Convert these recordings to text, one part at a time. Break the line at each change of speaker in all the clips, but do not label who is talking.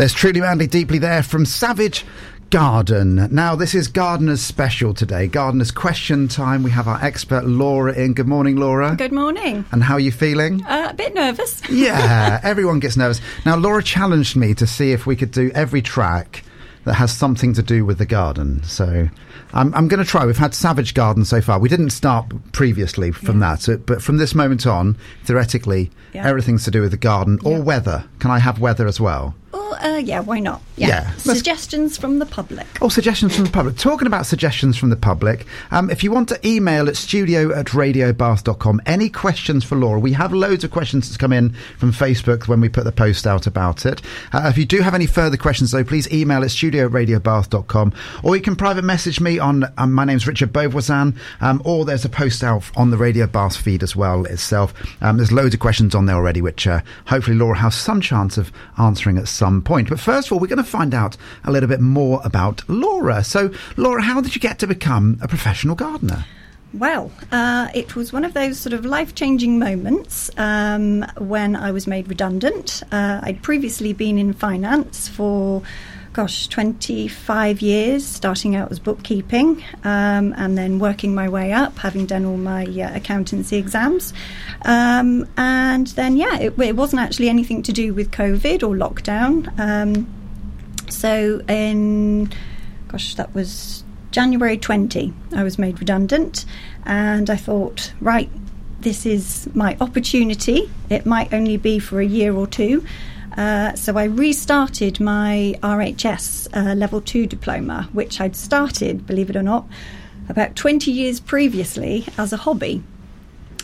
There's truly Madly deeply there from Savage Garden. Now, this is Gardener's special today. Gardener's question time. We have our expert Laura in. Good morning, Laura.
Good morning.
And how are you feeling?
Uh, a bit nervous.
yeah, everyone gets nervous. Now, Laura challenged me to see if we could do every track that has something to do with the garden. So I'm, I'm going to try. We've had Savage Garden so far. We didn't start previously from yeah. that, so, but from this moment on, theoretically, yeah. everything's to do with the garden or yeah. weather. Can I have weather as well?
Uh, yeah, why not? Yeah. yeah. Suggestions from the public.
Oh, suggestions from the public. Talking about suggestions from the public, um, if you want to email at studio at radiobath.com, any questions for Laura? We have loads of questions that's come in from Facebook when we put the post out about it. Uh, if you do have any further questions, though, please email at studio at radiobath.com or you can private message me on, um, my name's Richard Beauvoisin, um, or there's a post out on the Radio Bath feed as well itself. Um, there's loads of questions on there already, which uh, hopefully Laura has some chance of answering at some point. But first of all, we're going to find out a little bit more about Laura. So, Laura, how did you get to become a professional gardener?
Well, uh, it was one of those sort of life changing moments um, when I was made redundant. Uh, I'd previously been in finance for gosh, 25 years, starting out as bookkeeping um, and then working my way up, having done all my uh, accountancy exams. Um, and then, yeah, it, it, wasn't actually anything to do with COVID or lockdown. Um, so, in, gosh, that was January 20, I was made redundant. And I thought, right, this is my opportunity. It might only be for a year or two. Uh, so I restarted my RHS uh, level two diploma, which I'd started, believe it or not, about 20 years previously as a hobby.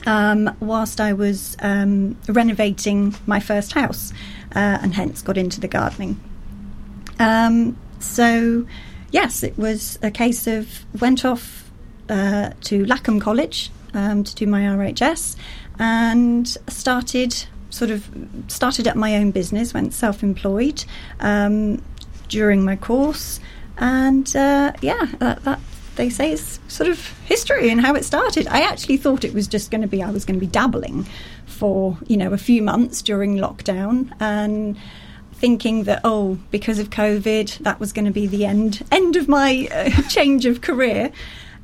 Um, whilst I was um, renovating my first house, uh, and hence got into the gardening. Um, so, yes, it was a case of went off uh, to Lackham College um, to do my RHS and started sort of started up my own business, went self employed um, during my course, and uh, yeah, that, that, they say is sort of history and how it started. I actually thought it was just going to be I was going to be dabbling for you know a few months during lockdown and thinking that oh because of covid that was going to be the end end of my uh, change of career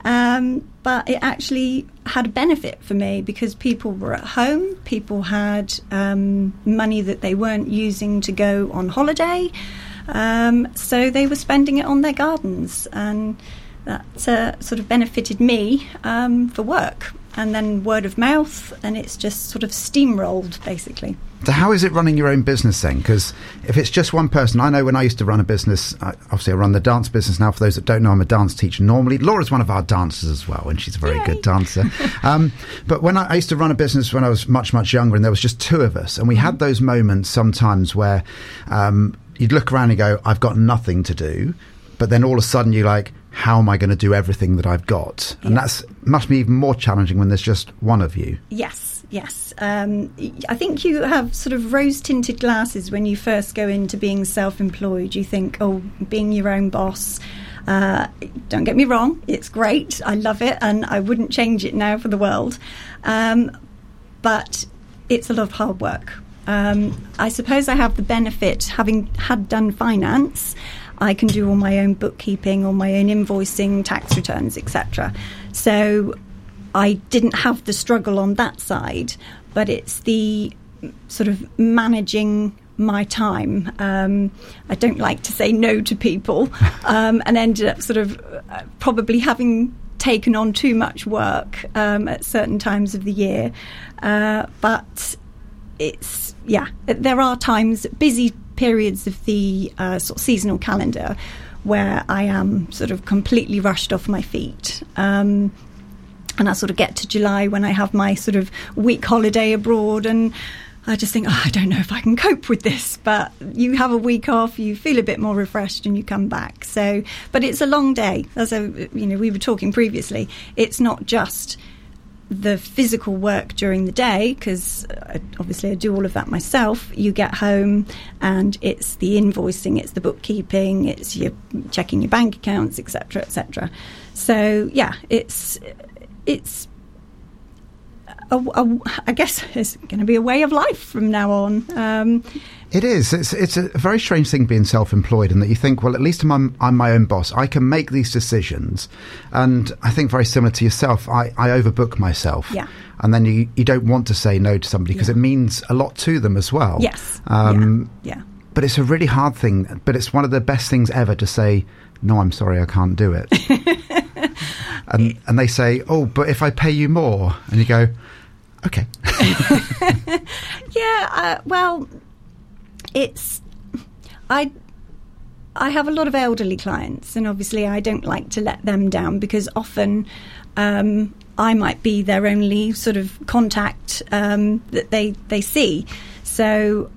um, but it actually had a benefit for me because people were at home, people had um, money that they weren't using to go on holiday, um, so they were spending it on their gardens, and that uh, sort of benefited me um, for work and then word of mouth, and it's just sort of steamrolled basically.
So, how is it running your own business then? Because if it's just one person, I know when I used to run a business, I, obviously I run the dance business now. For those that don't know, I'm a dance teacher normally. Laura's one of our dancers as well, and she's a very Yay. good dancer. um, but when I, I, used to run a business when I was much, much younger, and there was just two of us, and we had those moments sometimes where um, you'd look around and go, I've got nothing to do. But then all of a sudden you're like, how am I going to do everything that I've got? And that's must be even more challenging when there's just one of you.
Yes, yes. Um, I think you have sort of rose tinted glasses when you first go into being self employed. You think, oh, being your own boss. Uh, don't get me wrong, it's great. I love it, and I wouldn't change it now for the world. Um, but it's a lot of hard work. Um, I suppose I have the benefit, having had done finance, I can do all my own bookkeeping, all my own invoicing, tax returns, etc. So I didn't have the struggle on that side, but it's the sort of managing my time. Um, I don't like to say no to people, um, and ended up sort of uh, probably having taken on too much work um, at certain times of the year. Uh, but it's yeah, there are times busy periods of the uh, sort of seasonal calendar where I am sort of completely rushed off my feet. Um, and I sort of get to July when I have my sort of week holiday abroad and I just think, oh, I don't know if I can cope with this. But you have a week off, you feel a bit more refreshed, and you come back. So, but it's a long day. As a, you know, we were talking previously. It's not just the physical work during the day, because uh, obviously I do all of that myself, you get home and it's the invoicing, it's the bookkeeping, it's your checking your bank accounts, etc., etc. So yeah, it's it's a, a, I guess it's going to be a way of life from now on. Um,
it is. It's it's a very strange thing being self-employed, in that you think, well, at least I'm I'm my own boss. I can make these decisions, and I think very similar to yourself. I, I overbook myself.
Yeah.
And then you, you don't want to say no to somebody because
Yeah.
it means a lot to them as well.
yes.
Um,
yeah. yeah.
But it's a really hard thing. But it's one of the best things ever to say, no, I'm sorry, I can't do it. and and they say, oh, but if I pay you more, and you go, okay.
Yeah, uh, well, it's I I have a lot of elderly clients, and obviously I don't like to let them down because often um, I might be their only sort of contact um, that they they see. So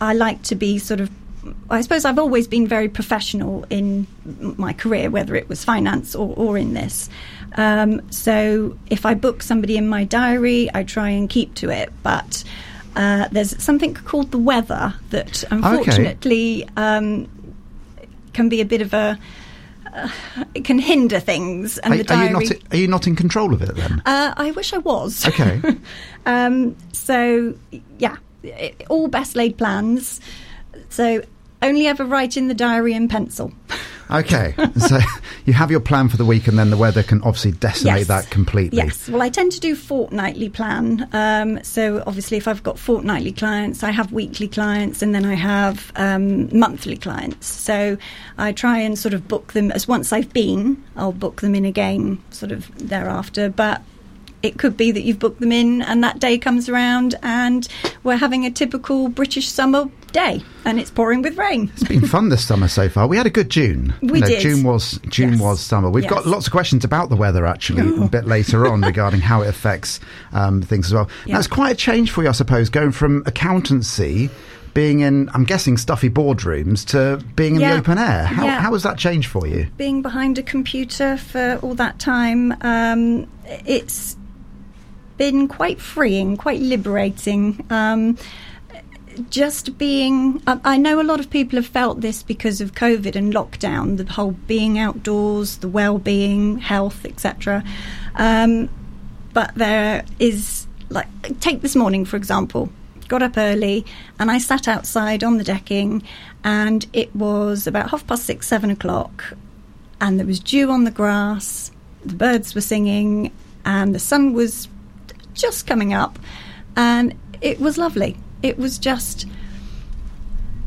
I like to be sort of. I suppose I've always been very professional in my career, whether it was finance or, or in this. Um, so if I book somebody in my diary, I try and keep to it. But uh, there's something called the weather that unfortunately um, can be a bit of a. Uh, it can hinder things, and
Are,
the
are
diary.
you not are you not in control of it then?
Uh, I wish I was.
Okay.
um, so, yeah, it, all best laid plans. So, only ever write in the diary in pencil.
Okay, so you have your plan for the week, and then the weather can obviously decimate
Yes.
that completely.
Yes. Well, I tend to do fortnightly plan. Um, so obviously, if I've got fortnightly clients, I have weekly clients, and then I have um, monthly clients. So I try and sort of book them as once I've been, I'll book them in again, sort of thereafter. But it could be that you've booked them in, and that day comes around, and we're having a typical British summer day, and it's pouring with rain.
It's been fun this summer so far. We had a good June.
We did.
June was June
Yes.
was summer. We've got lots of questions about the weather actually a bit later on regarding how it affects um, things as well.
Yeah.
That's quite a change for you, I suppose, going from accountancy. Being in, I'm guessing, stuffy boardrooms to being in
Yeah.
the open air. How,
Yeah.
how has that changed for you?
being behind a computer for all that time, um, it's been quite freeing, quite liberating. Um, just being, I, know a lot of people have felt this because of COVID and lockdown, the whole being outdoors, the well-being, health, etc. Um, but there is, like, take this morning for example. Got up early and I sat outside on the decking, and it was about half past six, seven o'clock, and there was dew on the grass, the birds were singing, and the sun was just coming up, and it was lovely. It was just,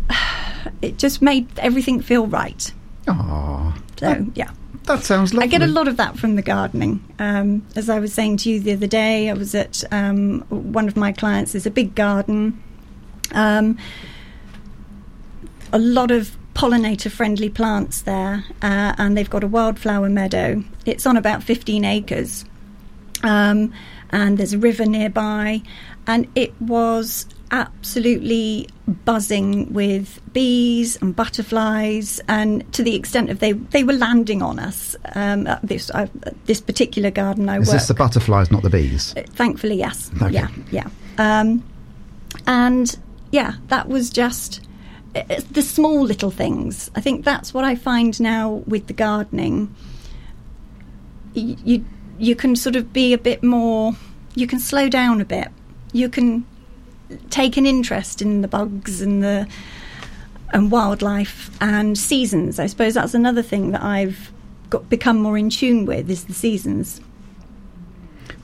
it just made everything feel right.
Oh,
So, yeah.
that sounds lovely.
I get a lot of that from the gardening. Um, as I was saying to you the other day, I was at um, one of my clients. There's a big garden, um, a lot of pollinator-friendly plants there, uh, and they've got a wildflower meadow. It's on about 15 acres, um, and there's a river nearby, and it was absolutely buzzing with bees and butterflies, and to the extent of they they were landing on us. Um, at this uh, this particular garden I was.
Is
work
this the butterflies, not the bees?
uh, Thankfully, yes.
Okay.
Yeah, yeah. Um, and yeah, that was just uh, uh, the small little things. I think that's what I find now with the gardening. Y- You you can sort of be a bit more. You can slow down a bit. You can take an interest in the bugs and the and wildlife and seasons. I suppose that's another thing that I've got become more in tune with is the seasons.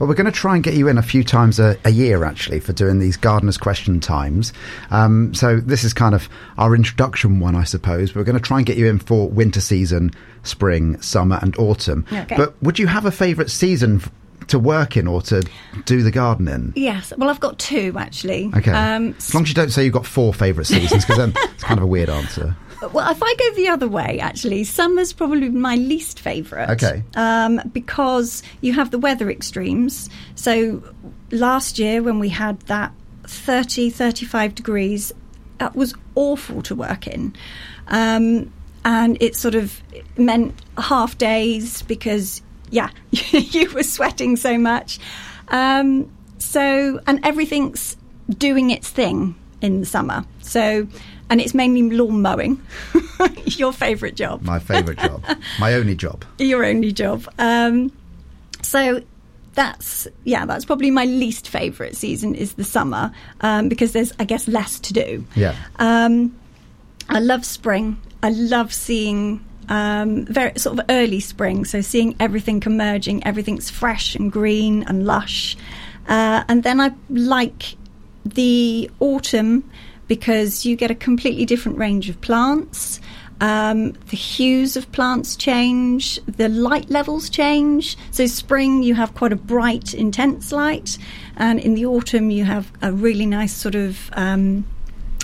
Well, we're going to try and get you in a few times a, a year, actually, for doing these gardeners' question times. Um, so this is kind of our introduction one, I suppose. We're going to try and get you in for winter season, spring, summer, and autumn.
Okay.
But would you have a favourite season to work in or to do the garden in?
Yes, well, I've got two actually.
Okay.
Um,
as long as you don't say you've got four favourite seasons, because then it's kind of a weird answer.
Well, if I go the other way, actually, summer's probably my least favourite.
Okay.
Um, because you have the weather extremes. So last year, when we had that 30, 35 degrees, that was awful to work in. Um, and it sort of meant half days because, yeah, you were sweating so much. Um, so, and everything's doing its thing in the summer. So, and it's mainly lawn mowing, your favourite job,
My favourite job, my only job.
your only job. Um, so that's yeah, that's probably my least favourite season is the summer um, because there's I guess less to do.
Yeah.
Um, I love spring. I love seeing um, very sort of early spring, so seeing everything emerging, everything's fresh and green and lush. Uh, and then I like the autumn because you get a completely different range of plants. Um, the hues of plants change, the light levels change. So, spring you have quite a bright, intense light, and in the autumn you have a really nice sort of, um,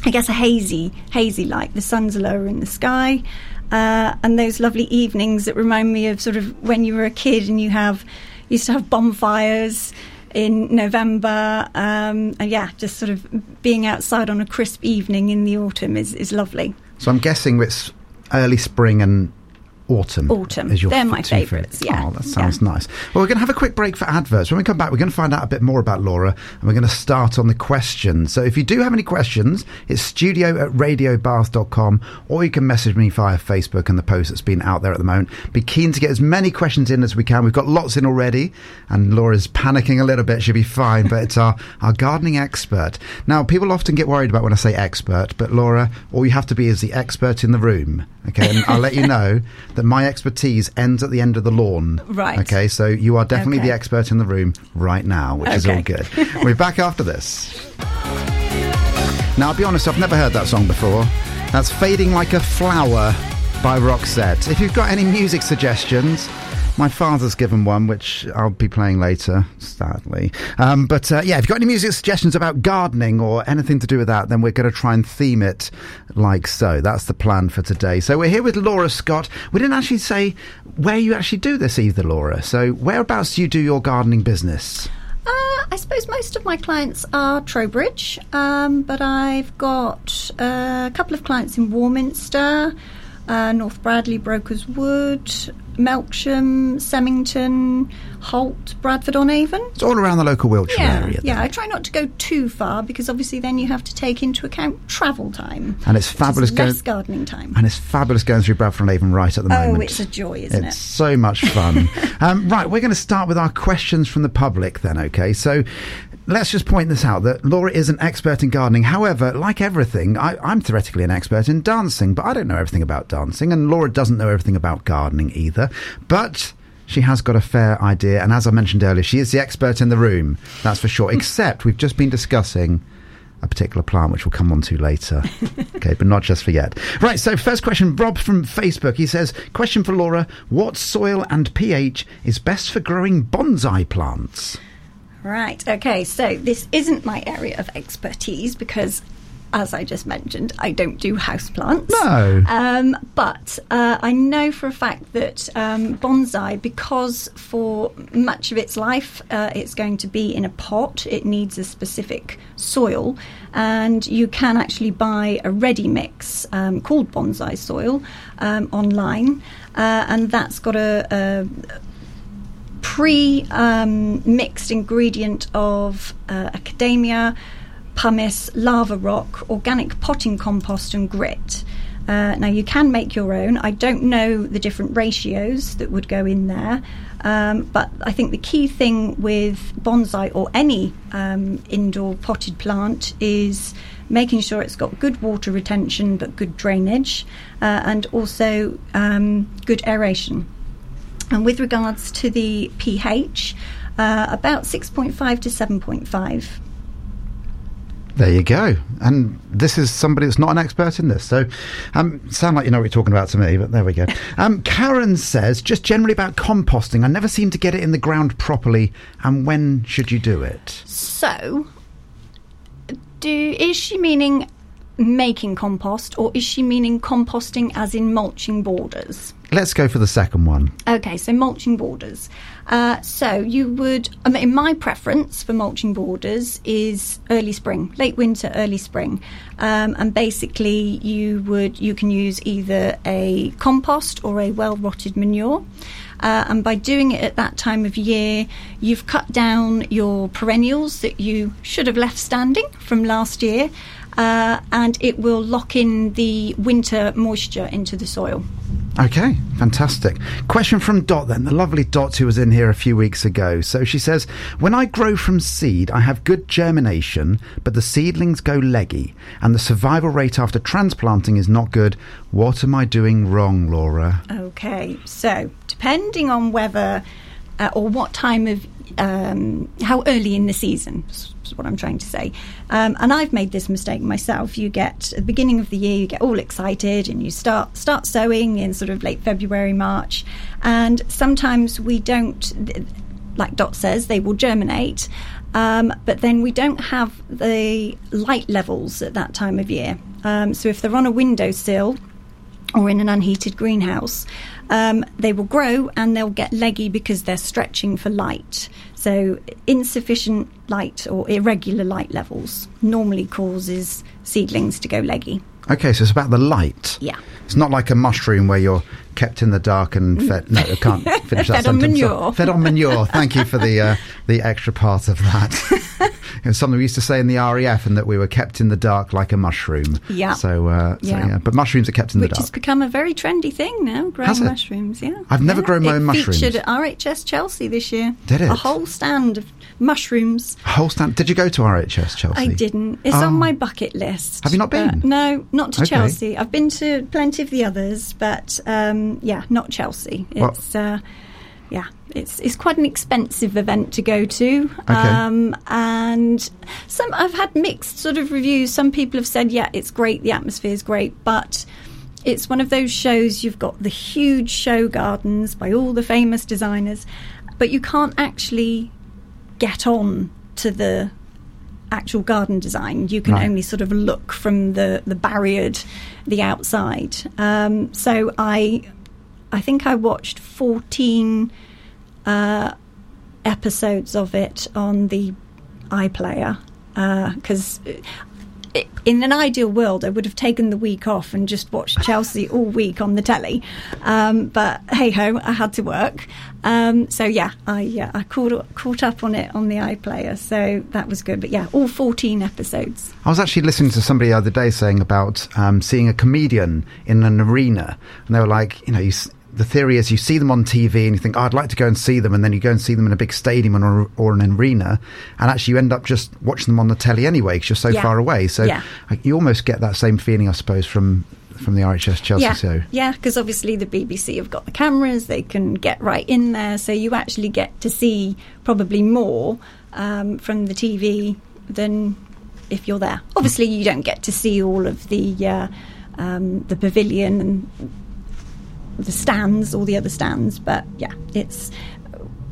I guess, a hazy, hazy light. The sun's lower in the sky, uh, and those lovely evenings that remind me of sort of when you were a kid and you have used to have bonfires in November. Um, and yeah, just sort of being outside on a crisp evening in the autumn is, is lovely.
So I'm guessing it's early spring and autumn.
Autumn.
Is your
They're my favourites, yeah.
Oh, that sounds
Yeah.
nice. Well, we're going to have a quick break for adverts. When we come back, we're going to find out a bit more about Laura and we're going to start on the questions. So if you do have any questions, it's studio at radiobath.com or you can message me via Facebook and the post that's been out there at the moment. Be keen to get as many questions in as we can. We've got lots in already and Laura's panicking a little bit. She'll be fine, but it's our, our gardening expert. Now, people often get worried about when I say expert, but Laura, all you have to be is the expert in the room. Okay, and I'll let you know that my expertise ends at the end of the lawn.
Right.
Okay, so you are definitely
Okay.
the expert in the room right now, which is all good. We'll be back after this. Now, I'll be honest, I've never heard that song before. That's Fading Like a Flower by Roxette. If you've got any music suggestions, my father's given one, which I'll be playing later, sadly. Um, but uh, yeah, if you've got any music suggestions about gardening or anything to do with that, then we're going to try and theme it like so. That's the plan for today. So we're here with Laura Scott. We didn't actually say where you actually do this either, Laura. So whereabouts do you do your gardening business?
Uh, I suppose most of my clients are Trowbridge, um, but I've got uh, a couple of clients in Warminster, uh, North Bradley, Brokers Wood, Melksham, Semington, Holt, Bradford on Avon.
It's all around the local Wiltshire
Yeah,
area.
yeah.
then.
I try not to go too far because obviously then you have to take into account travel time.
And it's fabulous going-
less gardening time.
And it's fabulous going through Bradford on Avon right at the moment.
Oh, it's a joy, isn't
It's
it?
so much fun. um, right, we're going to start with our questions from the public then, okay? So let's just point this out that Laura is an expert in gardening. However, like everything, I, I'm theoretically an expert in dancing, but I don't know everything about dancing, and Laura doesn't know everything about gardening either. But she has got a fair idea, and as I mentioned earlier, she is the expert in the room, that's for sure. Hmm. Except we've just been discussing a particular plant, which we'll come on to later. okay, but not just for yet. Right, so first question, Rob from Facebook. He says, Question for Laura What soil and pH is best for growing bonsai plants?
Right. Okay. So this isn't my area of expertise because, as I just mentioned, I don't do houseplants.
No.
Um, but uh, I know for a fact that um, bonsai, because for much of its life uh, it's going to be in a pot, it needs a specific soil, and you can actually buy a ready mix um, called bonsai soil um, online, uh, and that's got a, a pre um, mixed ingredient of uh, akadama, pumice, lava rock, organic potting compost, and grit. Uh, now, you can make your own. I don't know the different ratios that would go in there, um, but I think the key thing with bonsai or any um, indoor potted plant is making sure it's got good water retention but good drainage uh, and also um, good aeration. And with regards to the pH, uh, about 6.5 to 7.5.
There you go. And this is somebody that's not an expert in this. So, um, sound like you know what you're talking about to me, but there we go. Um, Karen says, just generally about composting, I never seem to get it in the ground properly. And when should you do it?
So, do is she meaning making compost or is she meaning composting as in mulching borders?
Let's go for the second one.
Okay, so mulching borders. Uh, so you would, I mean, my preference for mulching borders is early spring, late winter, early spring, um, and basically you would you can use either a compost or a well rotted manure. Uh, and by doing it at that time of year, you've cut down your perennials that you should have left standing from last year, uh, and it will lock in the winter moisture into the soil.
Okay, fantastic. Question from Dot then, the lovely Dot who was in here a few weeks ago. So she says, When I grow from seed, I have good germination, but the seedlings go leggy, and the survival rate after transplanting is not good. What am I doing wrong, Laura?
Okay, so depending on whether uh, or what time of um, how early in the season is what I'm trying to say. Um, and I've made this mistake myself. You get at the beginning of the year, you get all excited and you start start sowing in sort of late February, March, and sometimes we don't. Like Dot says, they will germinate, um, but then we don't have the light levels at that time of year. Um, so if they're on a windowsill or in an unheated greenhouse, um, they will grow and they'll get leggy because they're stretching for light. So insufficient light or irregular light levels normally causes seedlings to go leggy.
Okay, so it's about the light.
Yeah.
It's not like a mushroom where you're kept in the dark and fed. No, I can't finish that
Fed on
sentence.
manure.
Fed on manure. Thank you for the uh, the extra part of that. it was something we used to say in the RAF, and that we were kept in the dark like a mushroom.
Yeah.
So, uh, so
Yeah.
yeah. but mushrooms are kept in
Which
the
has become a very trendy thing now, growing mushrooms. Yeah,
I've never
Yeah.
grown my
it
own mushrooms.
Featured at RHS Chelsea this year.
Did it?
A whole stand of mushrooms.
Whole stand. Did you go to RHS Chelsea?
I didn't. It's
Oh.
on my bucket list.
Have you not been?
no, not to
Okay.
Chelsea. I've been to plenty of the others, but um, yeah, not Chelsea. It's uh, yeah, it's it's quite an expensive event to go to.
Okay.
Um, and some I've had mixed sort of reviews. Some people have said, yeah, it's great, the atmosphere is great, but it's one of those shows you've got the huge show gardens by all the famous designers, but you can't actually get on to the actual garden design. You can
Right.
only sort of look from the the barriered, the outside. Um, so I, I think I watched fourteen uh, episodes of it on the iPlayer because. in an ideal world, I would have taken the week off and just watched Chelsea all week on the telly. Um, but hey ho, I had to work. Um, so yeah, I yeah, I caught caught up on it on the iPlayer, so that was good. But yeah, all fourteen episodes.
I was actually listening to somebody the other day saying about um, seeing a comedian in an arena, and they were like, you know, you, the theory is you see them on TV and you think, oh, I'd like to go and see them, and then you go and see them in a big stadium or, or an arena, and actually you end up just watching them on the telly anyway because you're so
Yeah.
far away. So
Yeah.
You almost get that same feeling, I suppose, from from the RHS Chelsea
yeah,
show.
yeah, because obviously the BBC have got the cameras; they can get right in there, so you actually get to see probably more um, from the TV than if you're there. Obviously, you don't get to see all of the uh, um, the pavilion and the stands, all the other stands, but yeah, it's.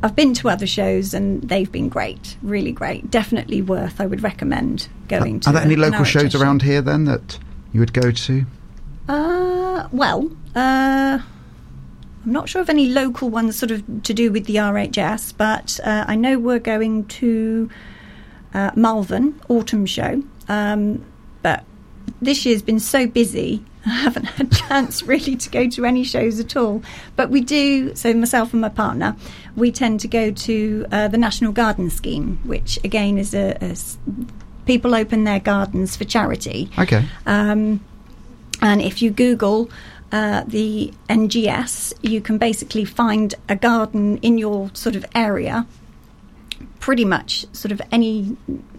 I've been to other shows and they've been great, really great. Definitely worth. I would recommend going to.
Are there any local shows
show.
around here then that you would go to?
Uh, well, uh, I'm not sure of any local ones sort of to do with the RHS, but uh, I know we're going to uh, Malvern Autumn Show. Um, but this year's been so busy, I haven't had a chance really to go to any shows at all. But we do, so myself and my partner, we tend to go to uh, the National Garden Scheme, which again is a, a people open their gardens for charity.
Okay.
Um, and if you Google uh, the NGS, you can basically find a garden in your sort of area. Pretty much, sort of any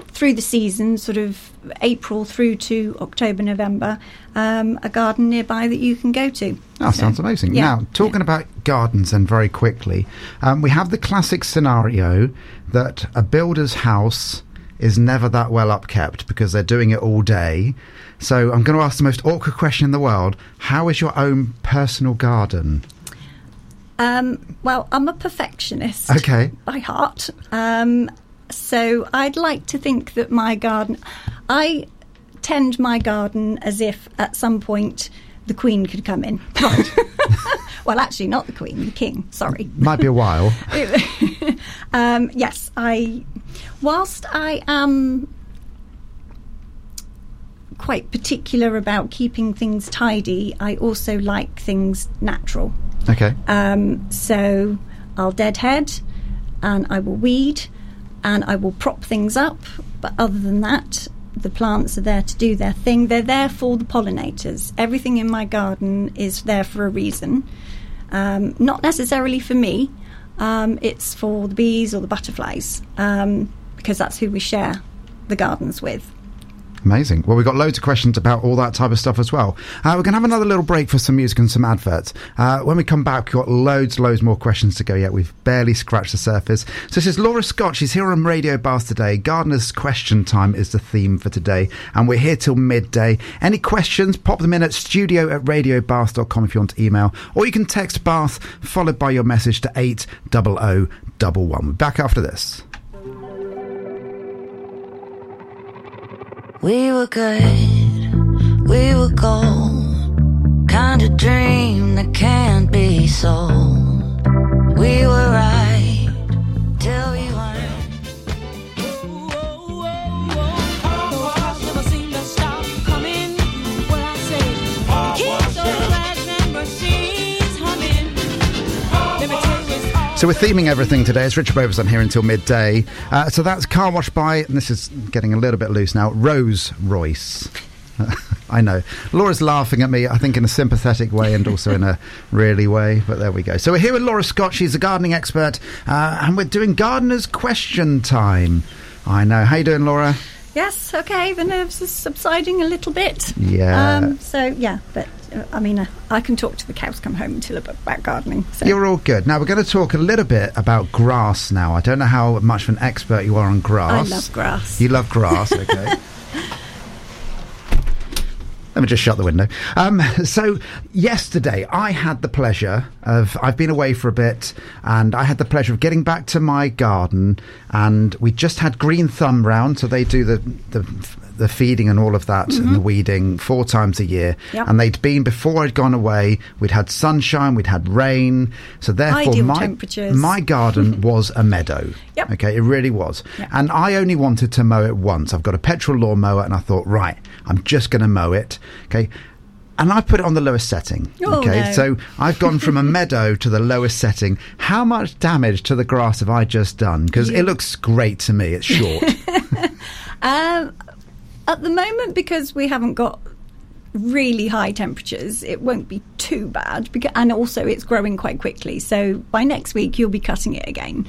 through the season, sort of April through to October, November, um, a garden nearby that you can go to.
Oh,
So,
sounds amazing.
yeah,
now, talking
yeah.
about gardens, and very quickly, um, we have the classic scenario that a builder's house is never that well upkept because they're doing it all day. So, I'm going to ask the most awkward question in the world: How is your own personal garden?
Um, well, I'm a perfectionist.
Okay.
By heart. Um, so I'd like to think that my garden, I tend my garden as if at some point the Queen could come in.
Right.
well, actually, not the Queen, the King. Sorry.
Might be a while.
um, yes, I. Whilst I am quite particular about keeping things tidy, I also like things natural.
Okay.
Um, so I'll deadhead and I will weed and I will prop things up. But other than that, the plants are there to do their thing. They're there for the pollinators. Everything in my garden is there for a reason. Um, not necessarily for me. Um, it's for the bees or the butterflies um, because that's who we share the gardens with.
Amazing. Well, we've got loads of questions about all that type of stuff as well. Uh, we're going to have another little break for some music and some adverts. Uh, when we come back, we've got loads, loads more questions to go yet. We've barely scratched the surface. So this is Laura Scott. She's here on Radio Bath today. Gardener's Question Time is the theme for today. And we're here till midday. Any questions, pop them in at studio at radiobath.com if you want to email. Or you can text Bath followed by your message to 80011. We're back after this.
We were good, we were gold. Kind of dream that can't be sold. We were right
So we're theming everything today. It's Richard Beauvoisin here until midday. Uh, so that's car wash by, and this is getting a little bit loose now, Rose Royce. I know. Laura's laughing at me, I think, in a sympathetic way and also in a really way, but there we go. So we're here with Laura Scott. She's a gardening expert, uh, and we're doing Gardener's Question Time. I know. How you doing, Laura?
Yes, okay, the nerves are subsiding a little bit.
Yeah.
Um, so, yeah, but uh, I mean, uh, I can talk to the cows come home until about gardening. So.
You're all good. Now we're going to talk a little bit about grass now. I don't know how much of an expert you are on grass.
I love grass.
You love grass, okay. Let me just shut the window. Um, so, yesterday I had the pleasure of, I've been away for a bit, and I had the pleasure of getting back to my garden, and we just had Green Thumb round, so they do the, the, the feeding and all of that and the weeding four times a year.
Mm-hmm. Yep.
And they'd been, before I'd gone away, we'd had sunshine, we'd had rain, so therefore my, my garden was a meadow.
Yep.
Okay, it really was.
Yep.
And I only wanted to mow it once. I've got a petrol lawnmower, and I thought, right, I'm just going to mow it. Okay. And I put it on the lowest setting.
Oh,
okay.
no.
So I've gone from a meadow to the lowest setting. How much damage to the grass have I just done? Because
You-
it looks great to me. It's short.
Um, at the moment, because we haven't got really high temperatures, it won't be too bad. Because, and also, it's growing quite quickly. So by next week, you'll be cutting it again.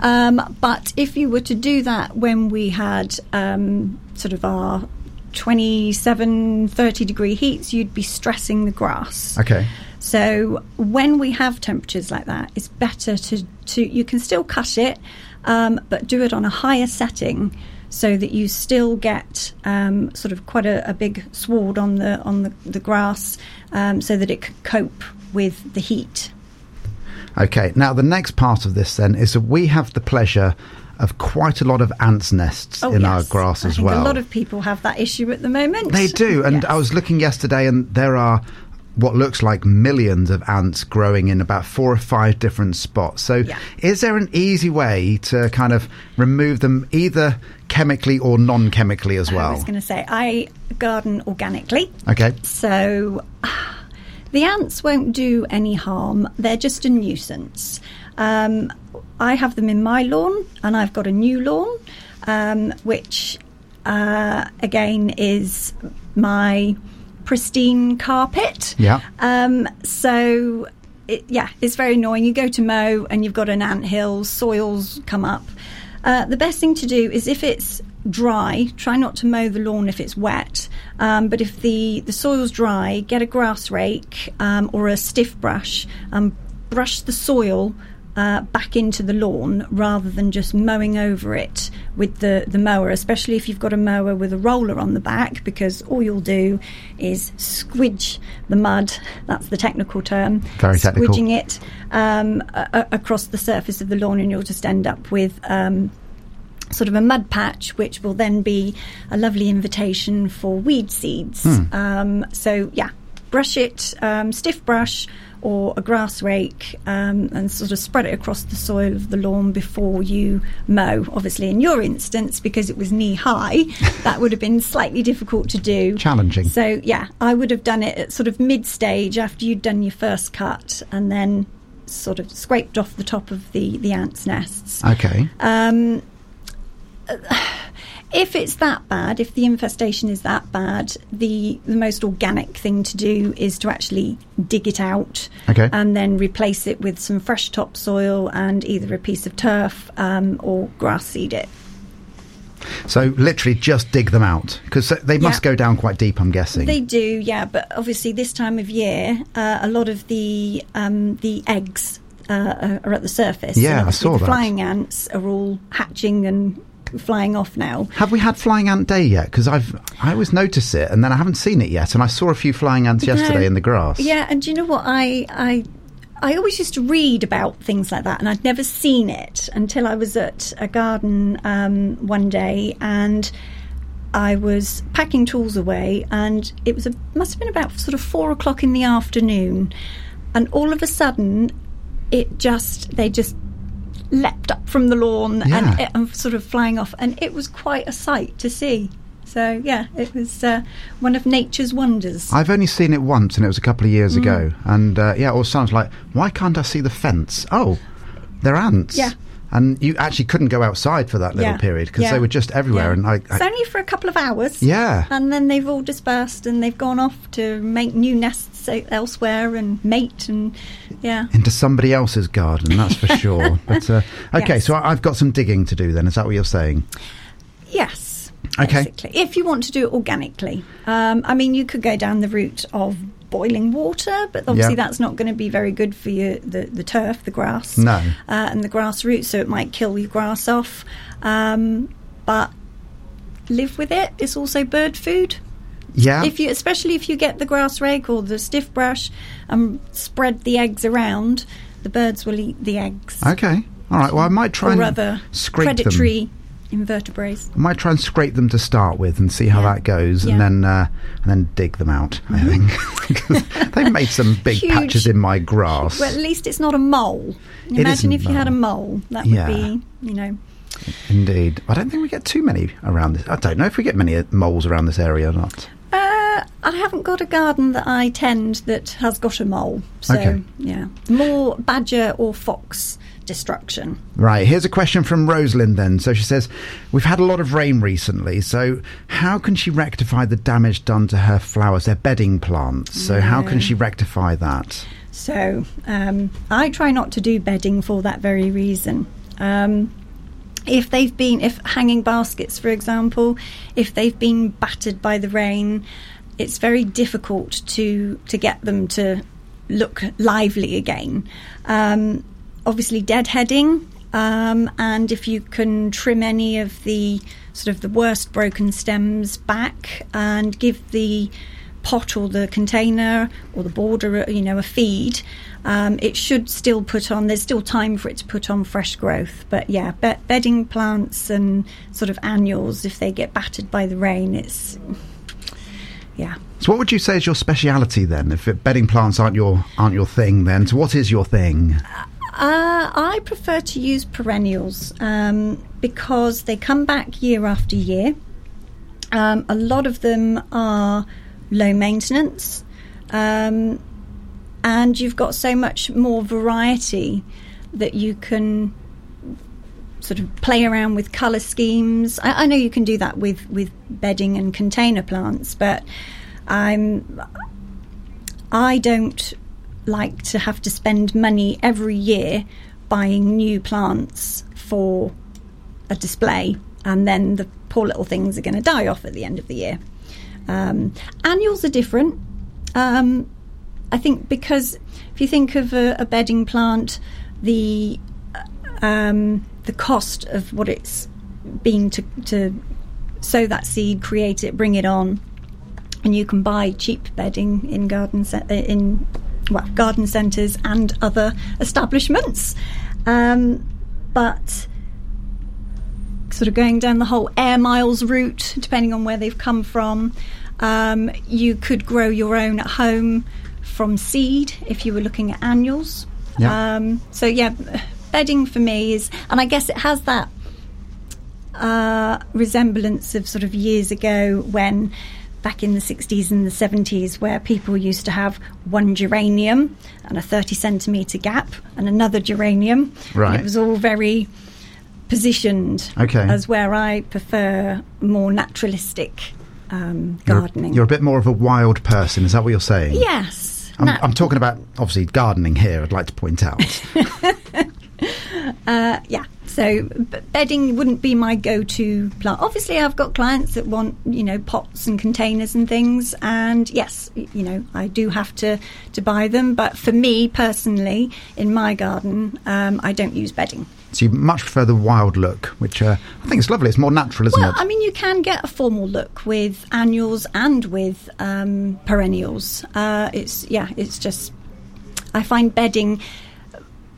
Um, but if you were to do that when we had um, sort of our 27, 30 degree heats, you'd be stressing the grass.
okay.
So when we have temperatures like that, it's better to, to you can still cut it, um, but do it on a higher setting so that you still get um, sort of quite a, a big sward on the on the, the grass, um, so that it can cope with the heat.
Okay. Now, the next part of this then is that we have the pleasure of quite a lot of ants' nests in our
Oh,
grass as well.
A lot of people have that issue at the moment.
They do, and
Yes.
I was looking yesterday, and there are what looks like millions of ants growing in about four or five different spots. So,
Yeah.
is there an easy way to kind of remove them either chemically or non chemically as well?
I was going to say I garden organically.
Okay.
So the ants won't do any harm. They're just a nuisance. Um, I have them in my lawn, and I've got a new lawn, um, which uh, again is my pristine carpet.
Yeah.
Um, so. It, yeah, it's very annoying. You go to mow and you've got an ant hill, soils come up. Uh, the best thing to do is if it's dry, try not to mow the lawn if it's wet. Um, but if the, the soil's dry, get a grass rake um, or a stiff brush, um, brush the soil uh, back into the lawn rather than just mowing over it with the, the mower, especially if you've got a mower with a roller on the back, because all you'll do is squidge the mud. That's the technical term.
Very technical.
Squidging it um, a- across the surface of the lawn, and you'll just end up with. Um, Sort of a mud patch, which will then be a lovely invitation for weed seeds. Um, so, yeah, brush it, um, stiff brush or a grass rake, um, and sort of spread it across the soil of the lawn before you mow. Obviously, in your instance, because it was knee high, that would have been slightly difficult to do.
Challenging.
So, yeah, I would have done it at sort of mid stage after you'd done your first cut and then sort of scraped off the top of the, the ants' nests.
Okay.
Um, if it's that bad, if the infestation is that bad, the the most organic thing to do is to actually dig it out
Okay.
and then replace it with some fresh topsoil and either a piece of turf um, or grass seed it.
So literally just dig them out because they must
Yeah.
go down quite deep. I'm guessing.
They do, yeah, but obviously this time of year, uh, a lot of the um, the eggs uh, are at the surface.
Yeah, I saw
the
that.
Flying ants are all hatching and flying off now.
Have we had flying ant day yet? Because I've I always notice it and then I haven't seen it yet. And I saw a few flying ants yesterday
No.
in the grass.
Yeah, and do you know what I I I always used to read about things like that, and I'd never seen it until I was at a garden um, one day, and I was packing tools away, and it was a must have been about sort of four o'clock in the afternoon, and all of a sudden, it just they just leapt up from the lawn
Yeah.
and, and sort of flying off, and it was quite a sight to see. So yeah, it was uh, one of nature's wonders.
I've only seen it once, and it was a couple of years
Mm.
ago. And uh, yeah, all of a sudden I was like, why can't I see the fence? Oh, they're ants.
Yeah.
And you actually couldn't go outside for that little
Yeah.
period because
Yeah.
they were just everywhere.
Yeah.
And I,
it's only for a couple of hours.
yeah,
And then they've all dispersed and they've gone off to make new nests elsewhere and mate and yeah.
into somebody else's garden, that's for sure. But uh, okay,
Yes.
so I- I've got some digging to do. Then is that what you're saying?
Yes.
Okay.
Basically, if you want to do it organically, um, I mean, you could go down the route of boiling water, but obviously
Yeah.
that's not going to be very good for your the, the turf, the grass,
No.
uh, and the grass roots. So it might kill your grass off. Um, but live with it. It's also bird food.
Yeah.
if you especially if you get the grass rake or the stiff brush and spread the eggs around the birds will eat the eggs
okay. All right. Well, I might try
or
and them.
predatory invertebrates
I might try and scrape them to start with and see how
Yeah.
that goes,
Yeah.
and then uh, and then dig them out. I think 'Cause they've made some big
Huge-
patches in my grass.
well at least it's not a mole imagine if you had a
mole.
mole that
Yeah.
would be you know
Indeed, I don't think we get too many around this. I don't know if we get many uh, moles around this area or not.
uh, I haven't got a garden that I tend that has got a mole so
Okay.
yeah more badger or fox destruction
Right, here's a question from Rosalind then. So she says, We've had a lot of rain recently, so how can she rectify the damage done to her flowers? They're bedding plants, so how can she rectify that?
So um, I try not to do bedding for that very reason. Um, if they've been, if hanging baskets, for example, if they've been battered by the rain, it's very difficult to to get them to look lively again. Um, obviously, deadheading, um, and if you can trim any of the sort of the worst broken stems back and give the pot or the container or the border, you know, a feed, um, it should still put on. There's still time for it to put on fresh growth. But yeah, be- bedding plants and sort of annuals, if they get battered by the rain, it's yeah.
So what would you say is your speciality then? If bedding plants aren't your aren't your thing, then so what is your thing?
Uh, I prefer to use perennials um, because they come back year after year. Um, a lot of them are low maintenance, um, and you've got so much more variety that you can sort of play around with colour schemes. I, I know you can do that with, with bedding and container plants, but I'm I don't like to have to spend money every year buying new plants for a display, and then the poor little things are going to die off at the end of the year. Um, annuals are different. Um, I think because if you think of a, a bedding plant, the um, the cost of what it's been to, to sow that seed, create it, bring it on, and you can buy cheap bedding in garden uh, in well garden centres and other establishments. Um, but sort of going down the whole air miles route, depending on where they've come from, um, you could grow your own at home from seed if you were looking at annuals.
Yeah.
Um, so yeah, bedding for me is, and I guess it has that uh, resemblance of sort of years ago when back in the 60s and the 70s where people used to have one geranium and a 30 centimetre gap and another geranium.
Right.
it was all very positioned
Okay.
as where I prefer more naturalistic um,
You're-
gardening.
You're, a bit more of a wild person. Is that what you're saying?
yes.
I'm,
Na-
I'm talking about obviously gardening here. I'd like to point out.
Uh, yeah. So bedding wouldn't be my go-to plant. Obviously, I've got clients that want you know pots and containers and things, and yes, you know I do have to to buy them. But for me personally, in my garden, um, I don't use bedding.
so you much prefer the wild look, which uh, I think it's lovely. It's more natural, isn't
Well,
it?
I mean, you can get a formal look with annuals and with um, perennials. Uh, it's yeah, it's just I find bedding.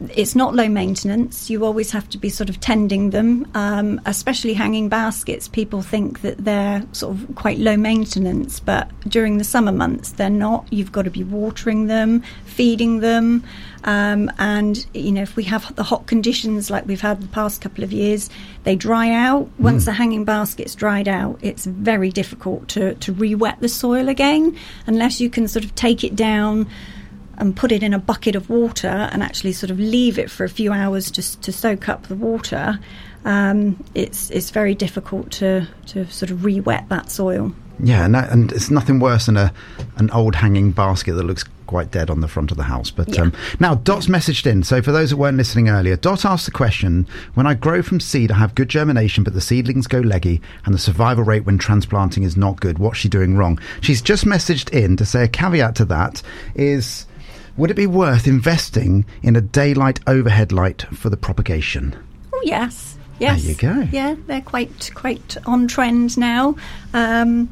It's not low maintenance. You always have to be sort of tending them, um, especially hanging baskets. People think that they're sort of quite low maintenance, but during the summer months, they're not. You've got to be watering them, feeding them, um, and you know if we have the hot conditions like we've had the past couple of years, they dry out. Once the hanging basket's dried out, it's very difficult to to re-wet the soil again unless you can sort of take it down and put it in a bucket of water and actually sort of leave it for a few hours just to soak up the water, um, it's it's very difficult to, to sort of re-wet that soil.
Yeah, and, that, and it's nothing worse than a an old hanging basket that looks quite dead on the front of the house. But
Yeah.
um, now Dot's messaged in. So for those that weren't listening earlier, Dot asked the question: When I grow from seed, I have good germination, but the seedlings go leggy, and the survival rate when transplanting is not good. What's she doing wrong? She's just messaged in to say a caveat to that is. Would it be worth investing in a daylight overhead light for the propagation?
Oh yes, yes.
There you go.
Yeah, they're quite quite on trend now. Um,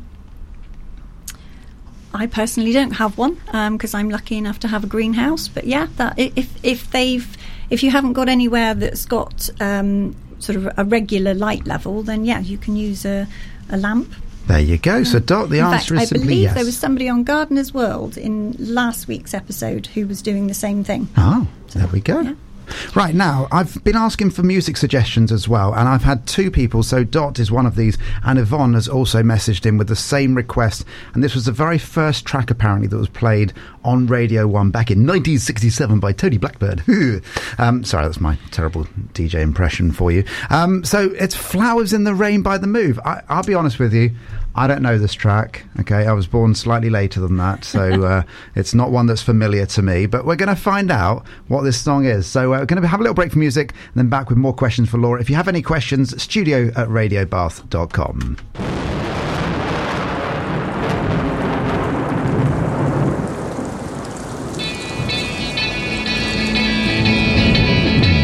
I personally don't have one because I'm lucky enough to have a greenhouse. But yeah, that if if they've if you haven't got anywhere that's got um, sort of a regular light level, then yeah, you can use a, a lamp.
There you go. So Dot, the
In
answer
fact,
is
I
simply
believe
yes.
there was somebody on Gardener's World in last week's episode who was doing the same thing.
Oh, there we go.
yeah.
Right now, I've been asking for music suggestions as well, and I've had two people. So Dot is one of these, and Yvonne has also messaged in with the same request. And this was the very first track, apparently, that was played on Radio One back in 1967 by Tony Blackburn. um, sorry, that's my terrible DJ impression for you. Um, so it's "Flowers in the Rain" by The Move. I, I'll be honest with you. I don't know this track. Okay, I was born slightly later than that, so uh, it's not one that's familiar to me. But we're going to find out what this song is. So uh, we're going to have a little break for music, and then back with more questions for Laura. If you have any questions, studio at radiobath.com.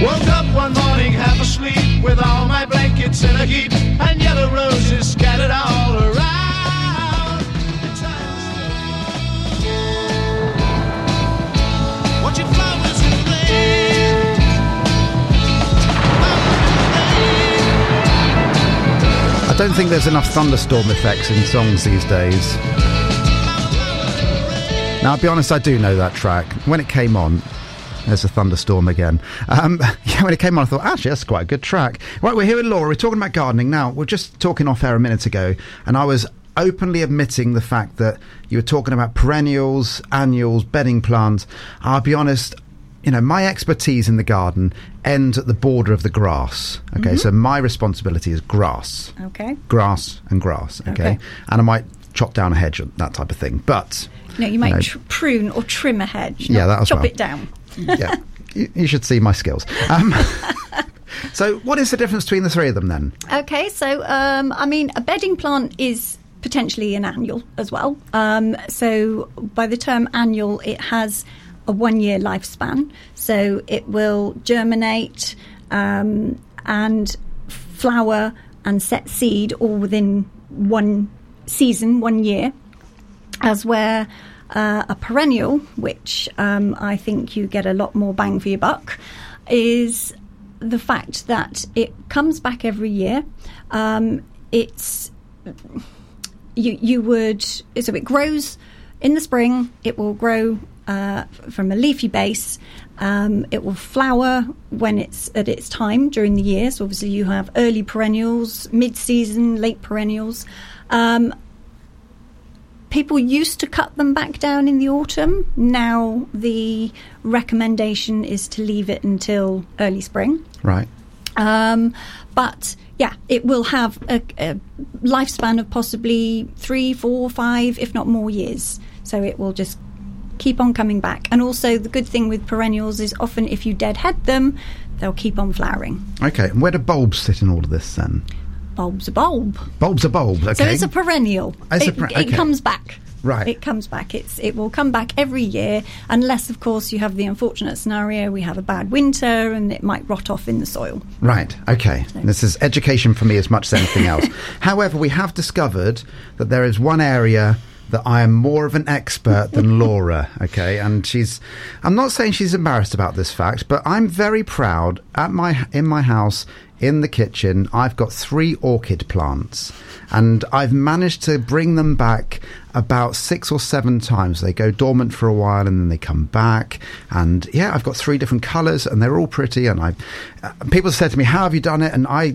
Woke up one morning half asleep with all my blankets in a heap
I don't think there's enough thunderstorm effects in songs these days. Now, I'll be honest, I do know that track. When it came on, there's a thunderstorm again. Um, yeah, when it came on, I thought, actually, that's quite a good track. Right, we're here with Laura. We're talking about gardening. Now, we're just talking off air a minute ago, and I was openly admitting the fact that you were talking about perennials, annuals, bedding plants. I'll be honest, you know, my expertise in the garden ends at the border of the grass. Okay, so my responsibility is grass
Okay.
grass and grass. Okay?
Okay.
and I might chop down a hedge, that type of thing. But
No, you might
know,
tr- prune or trim a hedge.
Yeah, that
chop
well.
it down.
yeah, you, you should see my skills. Um, so, what is the difference between the three of them then?
Okay, so um, I mean, a bedding plant is potentially an annual as well. Um, so by the term annual, it has a one-year lifespan. So it will germinate um, and flower and set seed all within one season, one year. As where uh, a perennial, which um, I think you get a lot more bang for your buck, is the fact that it comes back every year. Um, it's you you would so it grows in the spring. It will grow uh, from a leafy base. Um, it will flower when it's at its time during the year. So obviously you have early perennials, mid-season, late perennials. Um, people used to cut them back down in the autumn. Now the recommendation is to leave it until early spring.
Right.
Um, but yeah, it will have a, a lifespan of possibly three, four, five, if not more years. So it will just keep on coming back. And also, the good thing with perennials is often if you deadhead them, they'll keep on flowering.
Okay, and where do bulbs sit in all of this then?
Bulb's a bulb.
Bulbs are bulbs, okay.
So it's a perennial.
It's a
it,
per-
it
okay.
comes back.
Right.
It comes back. It's it will come back every year, unless of course you have the unfortunate scenario we have a bad winter and it might rot off in the soil.
Right, okay. This is education for me as much as anything else. However, we have discovered that there is one area that I am more of an expert than Laura, okay? And she's I'm not saying she's embarrassed about this fact, but I'm very proud at my in my house in the kitchen, I've got 3 orchid plants and I've managed to bring them back about 6 or 7 times. They go dormant for a while and then they come back and yeah, I've got three different colors and they're all pretty and I uh, people said to me, "How have you done it?" and I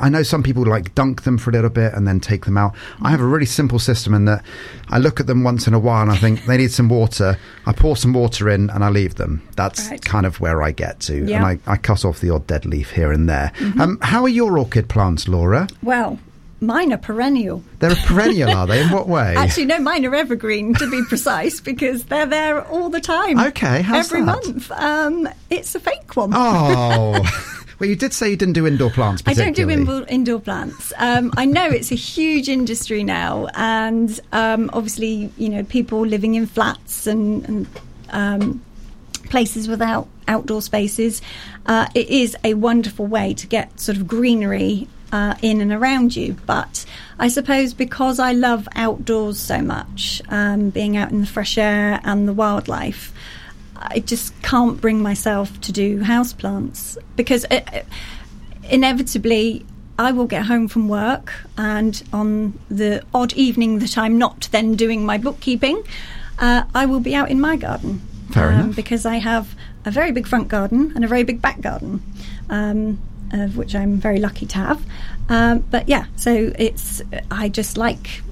I know some people like dunk them for a little bit and then take them out. I have a really simple system in that I look at them once in a while and I think they need some water. I pour some water in and I leave them. That's
Right.
kind of where I get to.
Yeah.
And I, I cut off the odd dead leaf here and there. Um, how are your orchid plants, Laura?
Well, mine are perennial.
They're a perennial, are they? In what way?
Actually, no, mine are evergreen to be precise because they're there all the time.
Okay, how's
every
that?
month. Um, it's a fake one.
oh. well, you did say you didn't do indoor plants
I don't do indoor, indoor plants. Um, I know it's a huge industry now, and um, obviously, you know, people living in flats and, and um, places without outdoor spaces. Uh, it is a wonderful way to get sort of greenery uh, in and around you. But I suppose because I love outdoors so much, um, being out in the fresh air and the wildlife. I just can't bring myself to do houseplants because uh, inevitably I will get home from work and on the odd evening that I'm not then doing my bookkeeping, uh, I will be out in my garden.
Fair enough.
Because I have a very big front garden and a very big back garden, um, of which I'm very lucky to have. Um, but yeah, so it's I just like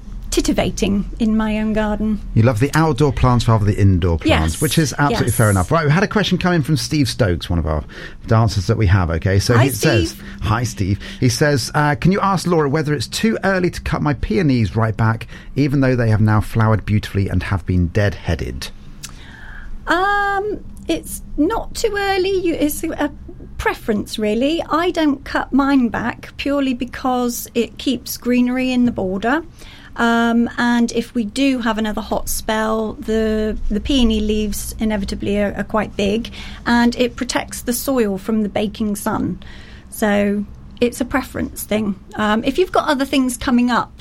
titivating in my own garden.
You love the outdoor plants rather than the indoor plants,
Yes,
which is absolutely
yes.
fair enough. Right, we had a question come in from Steve Stokes, one of our dancers that we have. Okay, so
Hi,
he says, "Hi, Steve." He says, uh, "Can you ask Laura whether it's too early to cut my peonies right back, even though they have now flowered beautifully and have been dead-headed?"
Um, it's not too early. You, it's a preference, really. I don't cut mine back purely because it keeps greenery in the border. Um, and if we do have another hot spell, the the peony leaves inevitably are, are quite big, and it protects the soil from the baking sun. So it's a preference thing. Um, if you've got other things coming up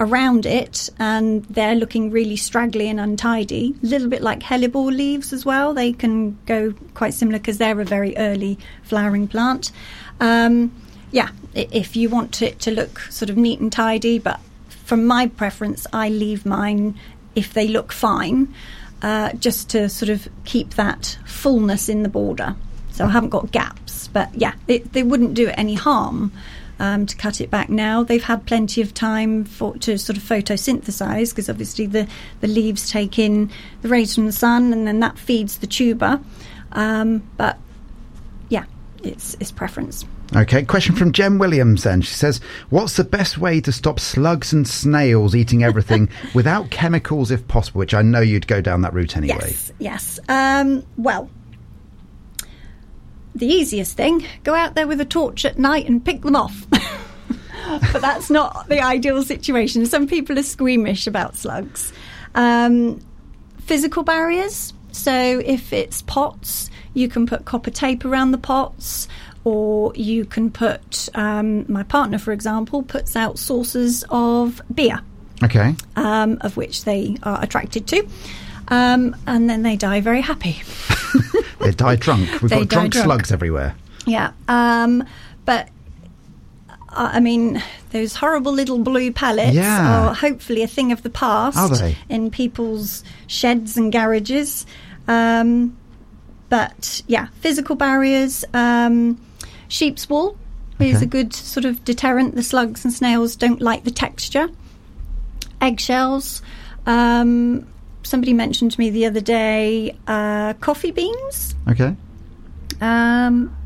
around it and they're looking really straggly and untidy, a little bit like hellebore leaves as well. They can go quite similar because they're a very early flowering plant. Um, yeah, if you want it to look sort of neat and tidy, but from my preference, I leave mine if they look fine, uh, just to sort of keep that fullness in the border. So I haven't got gaps, but yeah, it, they wouldn't do it any harm um, to cut it back now. They've had plenty of time for to sort of photosynthesize because obviously the, the leaves take in the rays from the sun and then that feeds the tuber. Um, but yeah, it's it's preference.
Okay, question from Jem Williams then. She says, What's the best way to stop slugs and snails eating everything without chemicals if possible? Which I know you'd go down that route anyway.
Yes, yes. Um, well, the easiest thing: go out there with a torch at night and pick them off. but that's not the ideal situation. Some people are squeamish about slugs. Um, physical barriers. So if it's pots, you can put copper tape around the pots, or you can put. Um, my partner, for example, puts out sources of beer
Okay.
um, of which they are attracted to. Um, and then they die very happy.
They die drunk. We've
They
got drunk,
drunk.
slugs everywhere.
Yeah. Um, but uh, I mean, those horrible little blue pallets
Yeah.
are hopefully a thing of the past
Are they?
in people's sheds and garages. Um, but yeah, physical barriers. Um, sheep's wool is
Okay.
a good sort of deterrent. The slugs and snails don't like the texture. Eggshells. Um, somebody mentioned to me the other day uh, coffee beans.
Okay.
Um,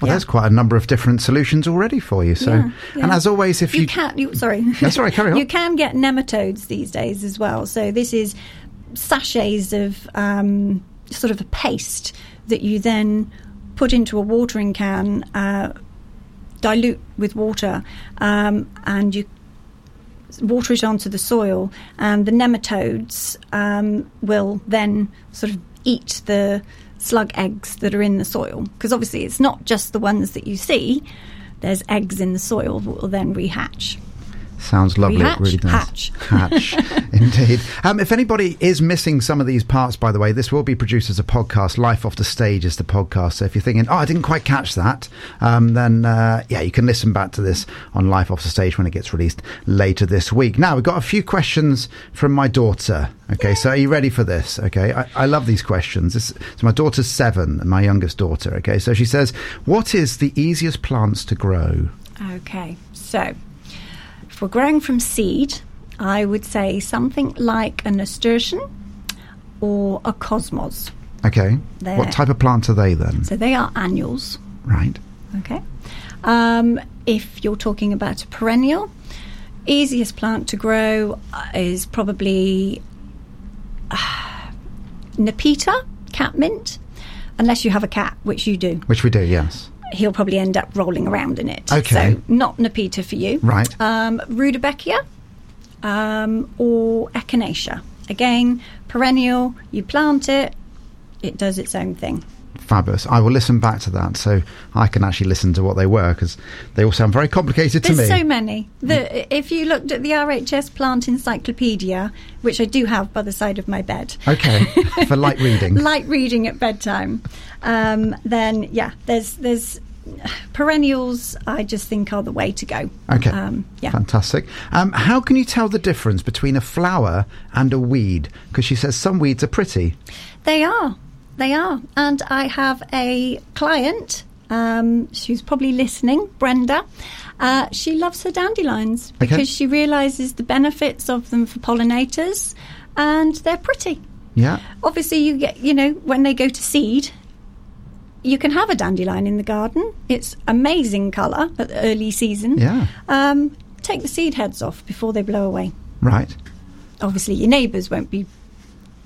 Well,
Yeah.
there's quite a number of different solutions already for you. So,
Yeah,
and as always, if you,
you can you, sorry
That's all right, carry on.
you can get nematodes these days as well so this is sachets of um, sort of a paste that you then put into a watering can uh, dilute with water um, and you water it onto the soil and the nematodes um, will then sort of eat the slug eggs that are in the soil. Because obviously it's not just the ones that you see there's eggs in the soil that will then rehatch
Sounds lovely.
Rehatch?
It really does.
Hatch.
Hatch. Indeed. Um, if anybody is missing some of these parts, by the way, this will be produced as a podcast. Life Off the Stage is the podcast. So if you're thinking, oh, I didn't quite catch that, um, then uh, yeah, you can listen back to this on Life Off the Stage when it gets released later this week. Now, we've got a few questions from my daughter. Okay, so are you ready for this? Okay, I, I love these questions. This, so my daughter's seven, my youngest daughter. Okay, so she says, what is the easiest plants to grow?
Okay, so we're growing from seed, I would say something like a nasturtium or a cosmos.
Okay, what type of plant are they then?
So they are annuals.
Right.
Okay. Um, if you're talking about a perennial, easiest plant to grow is probably uh, Nepeta, catmint, unless you have a cat, which you do.
Which we do, yes.
He'll probably end up rolling around in it.
Okay.
So not Nepeta for you.
Right.
Um, Rudbeckia um, or Echinacea. Again, perennial, you plant it, it does its own thing.
Fabulous. I will listen back to that so I can actually listen to what they were because they all sound very complicated to me.
There's
me.
so many. The, if you looked at the RHS plant encyclopedia, which I do have by the side of my bed,
okay, for light reading.
light reading at bedtime, um, then yeah, there's there's perennials. I just think are the way to go.
Okay.
Um, yeah.
Fantastic. Um, how can you tell the difference between a flower and a weed? Because she says some weeds are pretty.
They are. They are. And I have a client, um, she's probably listening, Brenda. Uh, she loves her dandelions
Okay.
because she realises the benefits of them for pollinators and they're pretty.
Yeah.
Obviously, you get, you know, when they go to seed, you can have a dandelion in the garden. It's amazing colour at the early season.
Yeah.
Um, take the seed heads off before they blow away.
Right.
Obviously, your neighbours won't be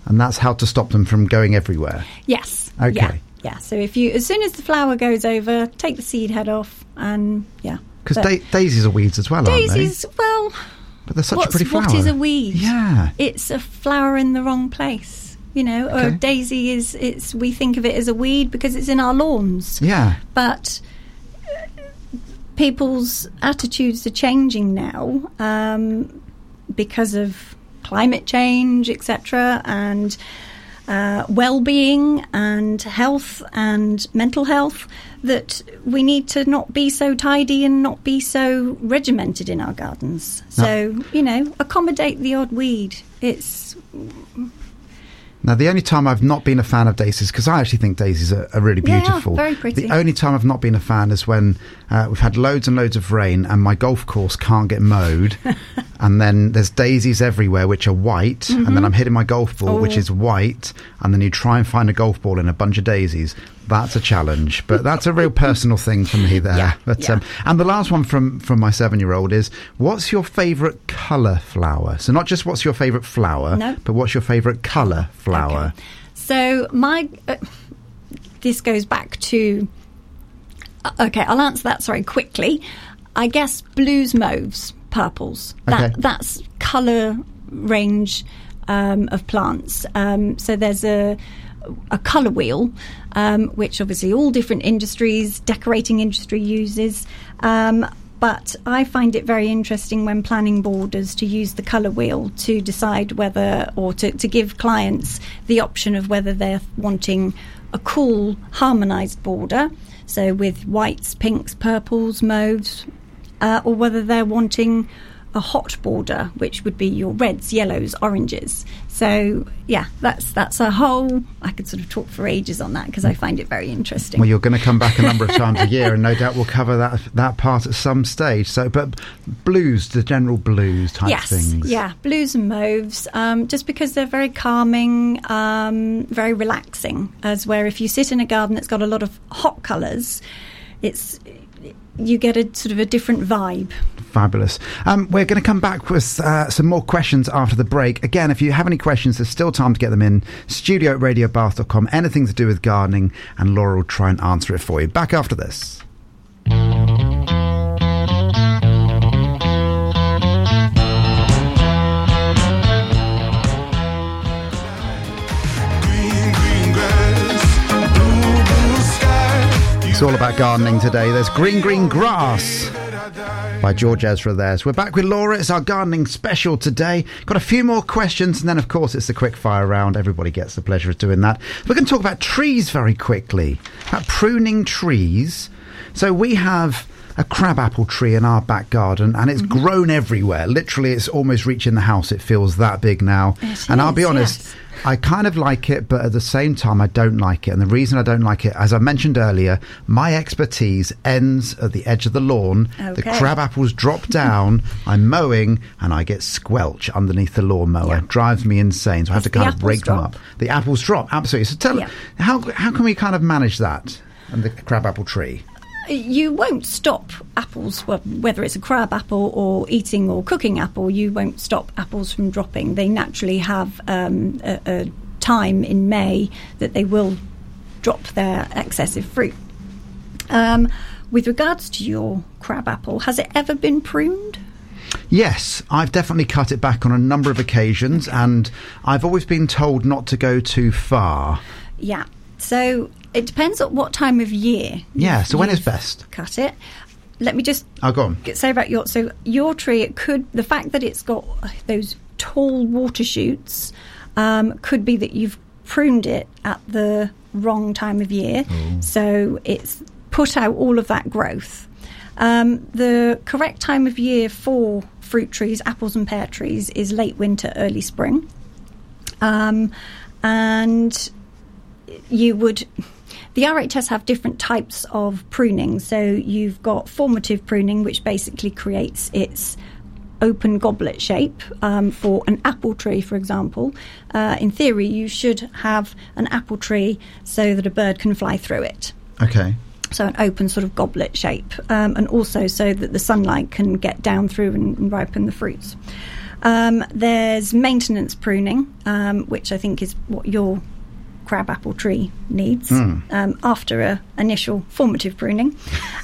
And that's how to stop them from going everywhere.
Yes.
Okay.
Yeah. Yeah. So if you, as soon as the flower goes over, take the seed head off, and yeah.
Because da- daisies are weeds as well,
daisies, well,
aren't they? Daisies well But they're such a pretty flower.
what is a weed?
Yeah.
It's a flower in the wrong place. You know, or
Okay.
a daisy is it's we think of it as a weed because it's in our lawns.
Yeah.
But uh, people's attitudes are changing now um, because of climate change, etc., and uh, well-being and health and mental health. That we need to not be so tidy and not be so regimented in our gardens. So you know, accommodate the odd weed. It's
Now, the only time I've not been a fan of daisies, because I actually think daisies are, are really
Yeah,
beautiful.
very pretty.
The only time I've not been a fan is when uh, we've had loads and loads of rain and my golf course can't get mowed. and then there's daisies everywhere, which are white. And then I'm hitting my golf ball, which
Mm-hmm. Oh.
is white. And then you try and find a golf ball in a bunch of daisies. That's a challenge. But that's a real personal thing for me there.
Yeah,
but,
yeah.
Um, and the last one from, from my seven year old is what's your favourite colour flower? So, not just what's your favourite flower,
No.
but what's your favourite colour flower?
Okay. So my uh, this goes back to uh, okay. I'll answer that. Sorry, quickly. I guess blues, mauves, purples. That
Okay.
that's color range um, of plants. Um, so there's a a color wheel, um, which obviously all different industries, decorating industry uses. Um, but I find it very interesting when planning borders to use the colour wheel to decide whether, or to, to give clients the option of whether they're wanting a cool, harmonised border, so with whites, pinks, purples, mauves, uh, or whether they're wanting a hot border, which would be your reds, yellows, oranges. So yeah, that's that's a whole. I could sort of talk for ages on that because I find it very interesting.
Well, you're going to come back a number of times a year, and no doubt we'll cover that that part at some stage. So, but blues, the general blues type
yes,
things.
yeah, blues and mauves, um, just because they're very calming, um, very relaxing. As where if you sit in a garden that's got a lot of hot colours, it's you get a sort of a different vibe.
Fabulous. Um, we're going to come back with uh, some more questions after the break. Again, if you have any questions, there's still time to get them in. Studio at radiobath.com, anything to do with gardening, and Laura will try and answer it for you. Back after this. It's all about gardening today. There's Green Green Grass by George Ezra there. So we're back with Laura. It's our gardening special today. Got a few more questions, and then, of course, it's the quick fire round. Everybody gets the pleasure of doing that. We're going to talk about trees very quickly, about pruning trees. So we have a crabapple tree in our back garden, and it's grown everywhere. Literally, it's almost reaching the house. It feels that big now.
It
and I'll be honest.
yes.
I kind of like it, but at the same time, I don't like it. And the reason I don't like it, as I mentioned earlier, my expertise ends at the edge of the lawn. The
Okay.
crab apples drop down. I'm mowing, and I get squelch underneath the lawnmower.
Yeah.
Drives me insane. So I have to kind of
break
rake them up. The apples drop, absolutely. So tell
Yeah.
how how can we kind of manage that and the crabapple tree?
You won't stop apples, well, whether it's a crab apple or eating or cooking apple, you won't stop apples from dropping. They naturally have um, a, a time in May that they will drop their excessive fruit. Um, with regards to your crab apple, has it ever been pruned?
Yes, I've definitely cut it back on a number of occasions, and I've always been told not to go too far.
Yeah. So it depends on what time of year.
Yeah, so when is best?
Cut it. Let me just
Oh, go on.
get- say about your so your tree. It could the fact that it's got those tall water shoots um, could be that you've pruned it at the wrong time of year, so it's put out all of that growth. Um, the correct time of year for fruit trees, apples and pear trees, is late winter, early spring, um, and you would the RHS have different types of pruning. So you've got formative pruning, which basically creates its open goblet shape um, for an apple tree, for example. Uh, in theory, you should have an apple tree so that a bird can fly through it.
Okay.
So an open sort of goblet shape, um, and also so that the sunlight can get down through and, and ripen the fruits. Um, there's maintenance pruning, um, which I think is what your crabapple tree needs um, after a initial formative pruning,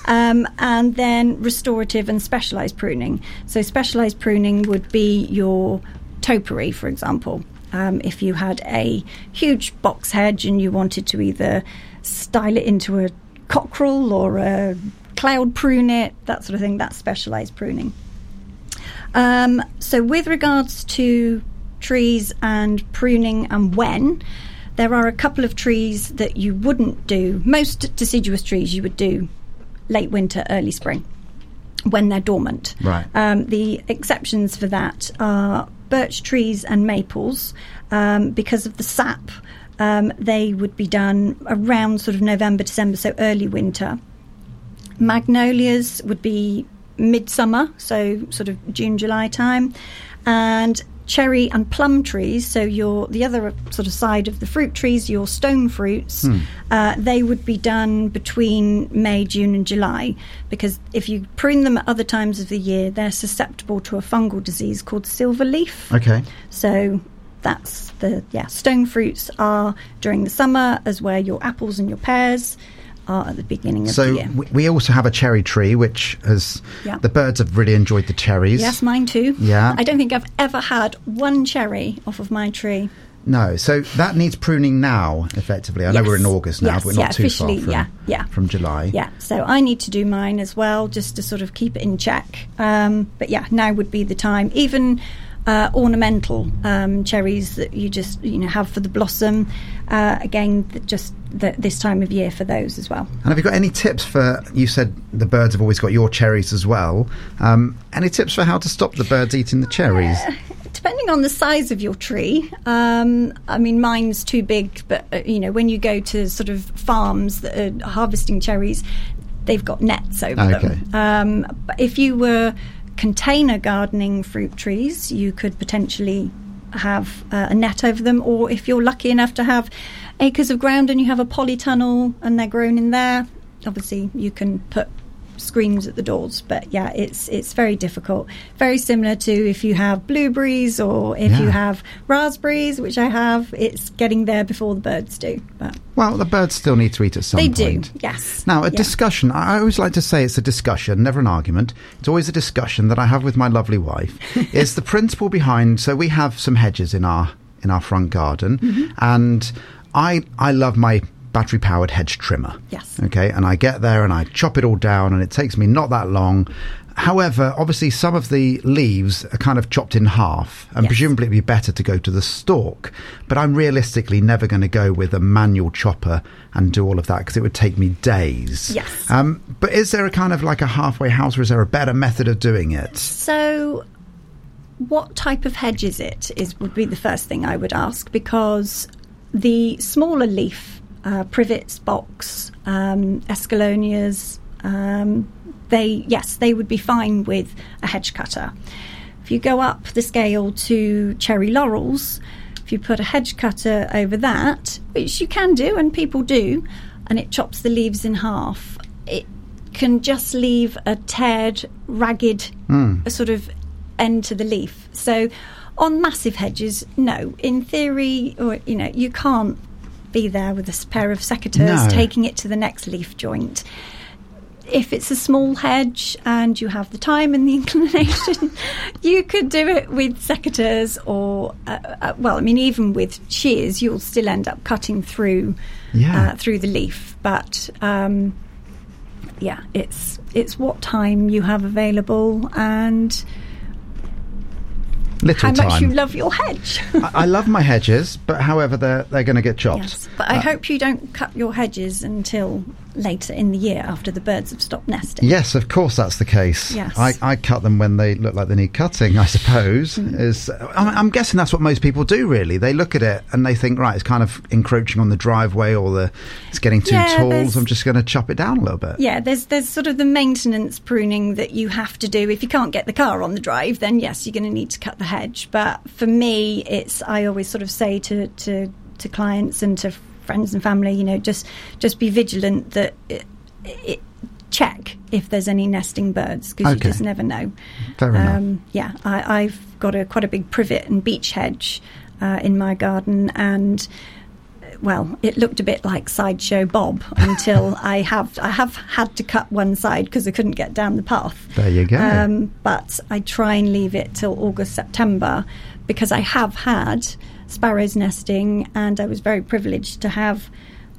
um, and then restorative and specialised pruning. So specialised pruning would be your topiary, for example. Um, if you had a huge box hedge and you wanted to either style it into a cockerel or a cloud prune it, that sort of thing, that's specialised pruning. Um, so, with regards to trees and pruning and when, there are a couple of trees that you wouldn't do. Most deciduous trees you would do late winter, early spring when they're dormant.
Right.
Um, the exceptions for that are birch trees and maples um, because of the sap. Um, they would be done around sort of November, December, so early winter. Magnolias would be midsummer, so sort of June, July time, and cherry and plum trees. So your the other sort of side of the fruit trees, your stone fruits, uh, they would be done between May, June, and July, because if you prune them at other times of the year, they're susceptible to a fungal disease called silver leaf.
Okay.
So that's the yeah stone fruits are during the summer, as where your apples and your pears are at the beginning of the
So
year.
we, we also have a cherry tree, which has
Yeah.
the birds have really enjoyed the cherries.
Yes, mine too.
Yeah.
I don't think I've ever had one cherry off of my tree.
No, so that needs pruning now, effectively. I know we're in August now,
Yes,
but we're not
yeah,
too far from,
yeah, yeah.
from July.
Yeah, so I need to do mine as well, just to sort of keep it in check. Um, but yeah, now would be the time. Even uh, ornamental um, cherries that you just you know have for the blossom. Uh, again, just th- this time of year for those as well.
And have you got any tips for? You said the birds have always got your cherries as well. Um, any tips for how to stop the birds eating the cherries?
Depending on the size of your tree, um, I mean, mine's too big, but uh, you know, when you go to sort of farms that are harvesting cherries, they've got nets over
Okay.
them. Um, but if you were container gardening fruit trees, you could potentially have uh, a net over them, or if you're lucky enough to have acres of ground and you have a polytunnel and they're grown in there, obviously you can put screens at the doors, but yeah, it's it's very difficult. Very similar to if you have blueberries or if you have raspberries, which I have. It's getting there before the birds do, but
Well, the birds still need to eat at some
they
point.
do. Yes.
Now, a
Yeah.
discussion. I I always like to say it's a discussion, never an argument. It's always a discussion that I have with my lovely wife. is the principle behind? So we have some hedges in our in our front garden,
Mm-hmm.
and I I love my battery powered hedge trimmer.
Yes.
Okay, and I get there and I chop it all down, and it takes me not that long. However, obviously, some of the leaves are kind of chopped in half, and
Yes.
presumably it'd be better to go to the stalk. But I'm realistically never going to go with a manual chopper and do all of that because it would take me days.
Yes.
Um, but is there a kind of like a halfway house, or is there a better method of doing it?
So, what type of hedge is it? Is would be the first thing I would ask because the smaller leaf uh, privets, box, um, escallonias, um, they yes, they would be fine with a hedge cutter. If you go up the scale to cherry laurels, if you put a hedge cutter over that, which you can do and people do, and it chops the leaves in half, it can just leave a teared, ragged a sort of end to the leaf. So on massive hedges, no. In theory, or you know, you can't be there with a pair of secateurs
No.
taking it to the next leaf joint. If it's a small hedge and you have the time and the inclination, you could do it with secateurs or, uh, uh, well, I mean, even with shears, you'll still end up cutting through
Yeah.
uh, through the leaf. But um, yeah, it's it's what time you have available and
Little
how
time.
much you love your hedge.
I, I love my hedges, but however, they're they're going to get chopped.
yes, but I uh, hope you don't cut your hedges until later in the year after the birds have stopped nesting.
Yes, of course that's the case.
Yes.
I, I cut them when they look like they need cutting, I suppose.
Mm.
Is I'm, I'm guessing that's what most people do. Really, they look at it and they think, right, it's kind of encroaching on the driveway, or the it's getting too
Yeah,
tall. So I'm just going to chop it down a little bit.
Yeah, there's there's sort of the maintenance pruning that you have to do. If you can't get the car on the drive, then yes, you're going to need to cut the hedge. But for me, it's I always sort of say to to, to clients and to friends and family, you know, just just be vigilant that it, it, check if there's any nesting birds because you just never know.
Fair enough.
Um, yeah, I, I've got a quite a big privet and beech hedge uh, in my garden, and well, it looked a bit like sideshow Bob until I have I have had to cut one side because I couldn't get down the path.
There you go.
Um, but I try and leave it till August September because I have had sparrows nesting, and I was very privileged to have.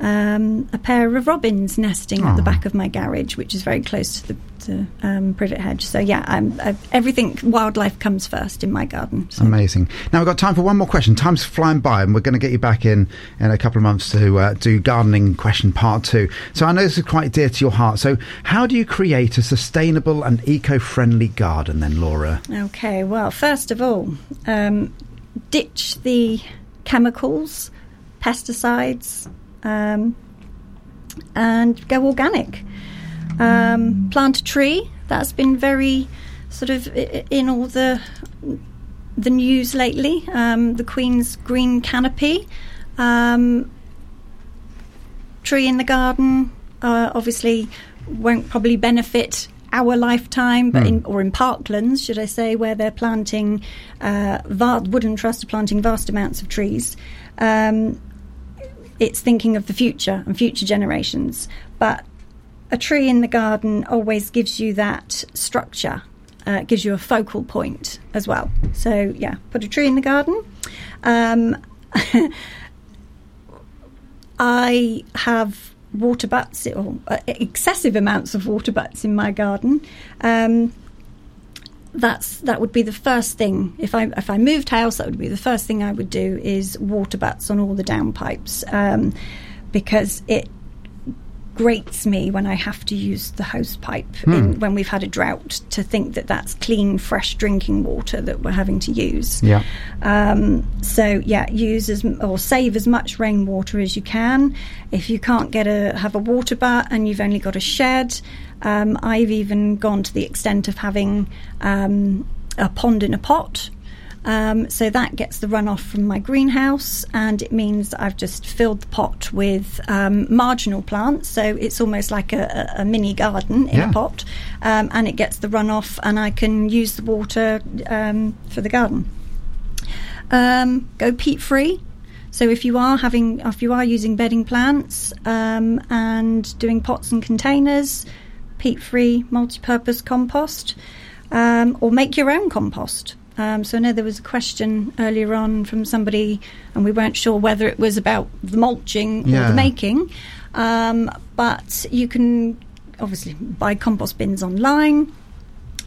Um, a pair of robins nesting at the back of my garage, which is very close to the to, um, privet hedge. So yeah, I'm, i everything wildlife comes first in my garden. So.
Amazing. Now we've got time for one more question. Time's flying by, and we're going to get you back in in a couple of months to uh, do gardening question part two. So I know this is quite dear to your heart. So how do you create a sustainable and eco-friendly garden, then, Laura?
Okay, well, first of all, um, ditch the chemicals, pesticides, um, and go organic. Um, plant a tree. That's been very sort of in all the the news lately. Um, the Queen's green canopy. Um, tree in the garden uh, obviously won't probably benefit our lifetime, but in or in parklands, should I say, where they're planting uh, va- Woodland Trust are planting vast amounts of trees. Um, it's thinking of the future and future generations, but a tree in the garden always gives you that structure. Uh, gives you a focal point as well. So yeah, put a tree in the garden. Um, I have water butts or uh, excessive amounts of water butts in my garden. Um, that's that would be the first thing if I if I moved house. That would be the first thing I would do is water butts on all the downpipes um, because it grates me when I have to use the hose pipe in, when we've had a drought to think that that's clean, fresh drinking water that we're having to use.
Yeah.
Um, so yeah, use as or save as much rainwater as you can. If you can't get a have a water butt and you've only got a shed, um, I've even gone to the extent of having um, a pond in a pot. Um, so that gets the runoff from my greenhouse, and it means I've just filled the pot with um, marginal plants. So it's almost like a, a, mini garden in
Yeah.
a pot, um, and it gets the runoff, and I can use the water um, for the garden. Um, go peat free. So if you are having, if you are using bedding plants um, and doing pots and containers, peat free multi-purpose compost, um, or make your own compost. Um, so I know there was a question earlier on from somebody, and we weren't sure whether it was about the mulching or the making. Um, but you can obviously buy compost bins online.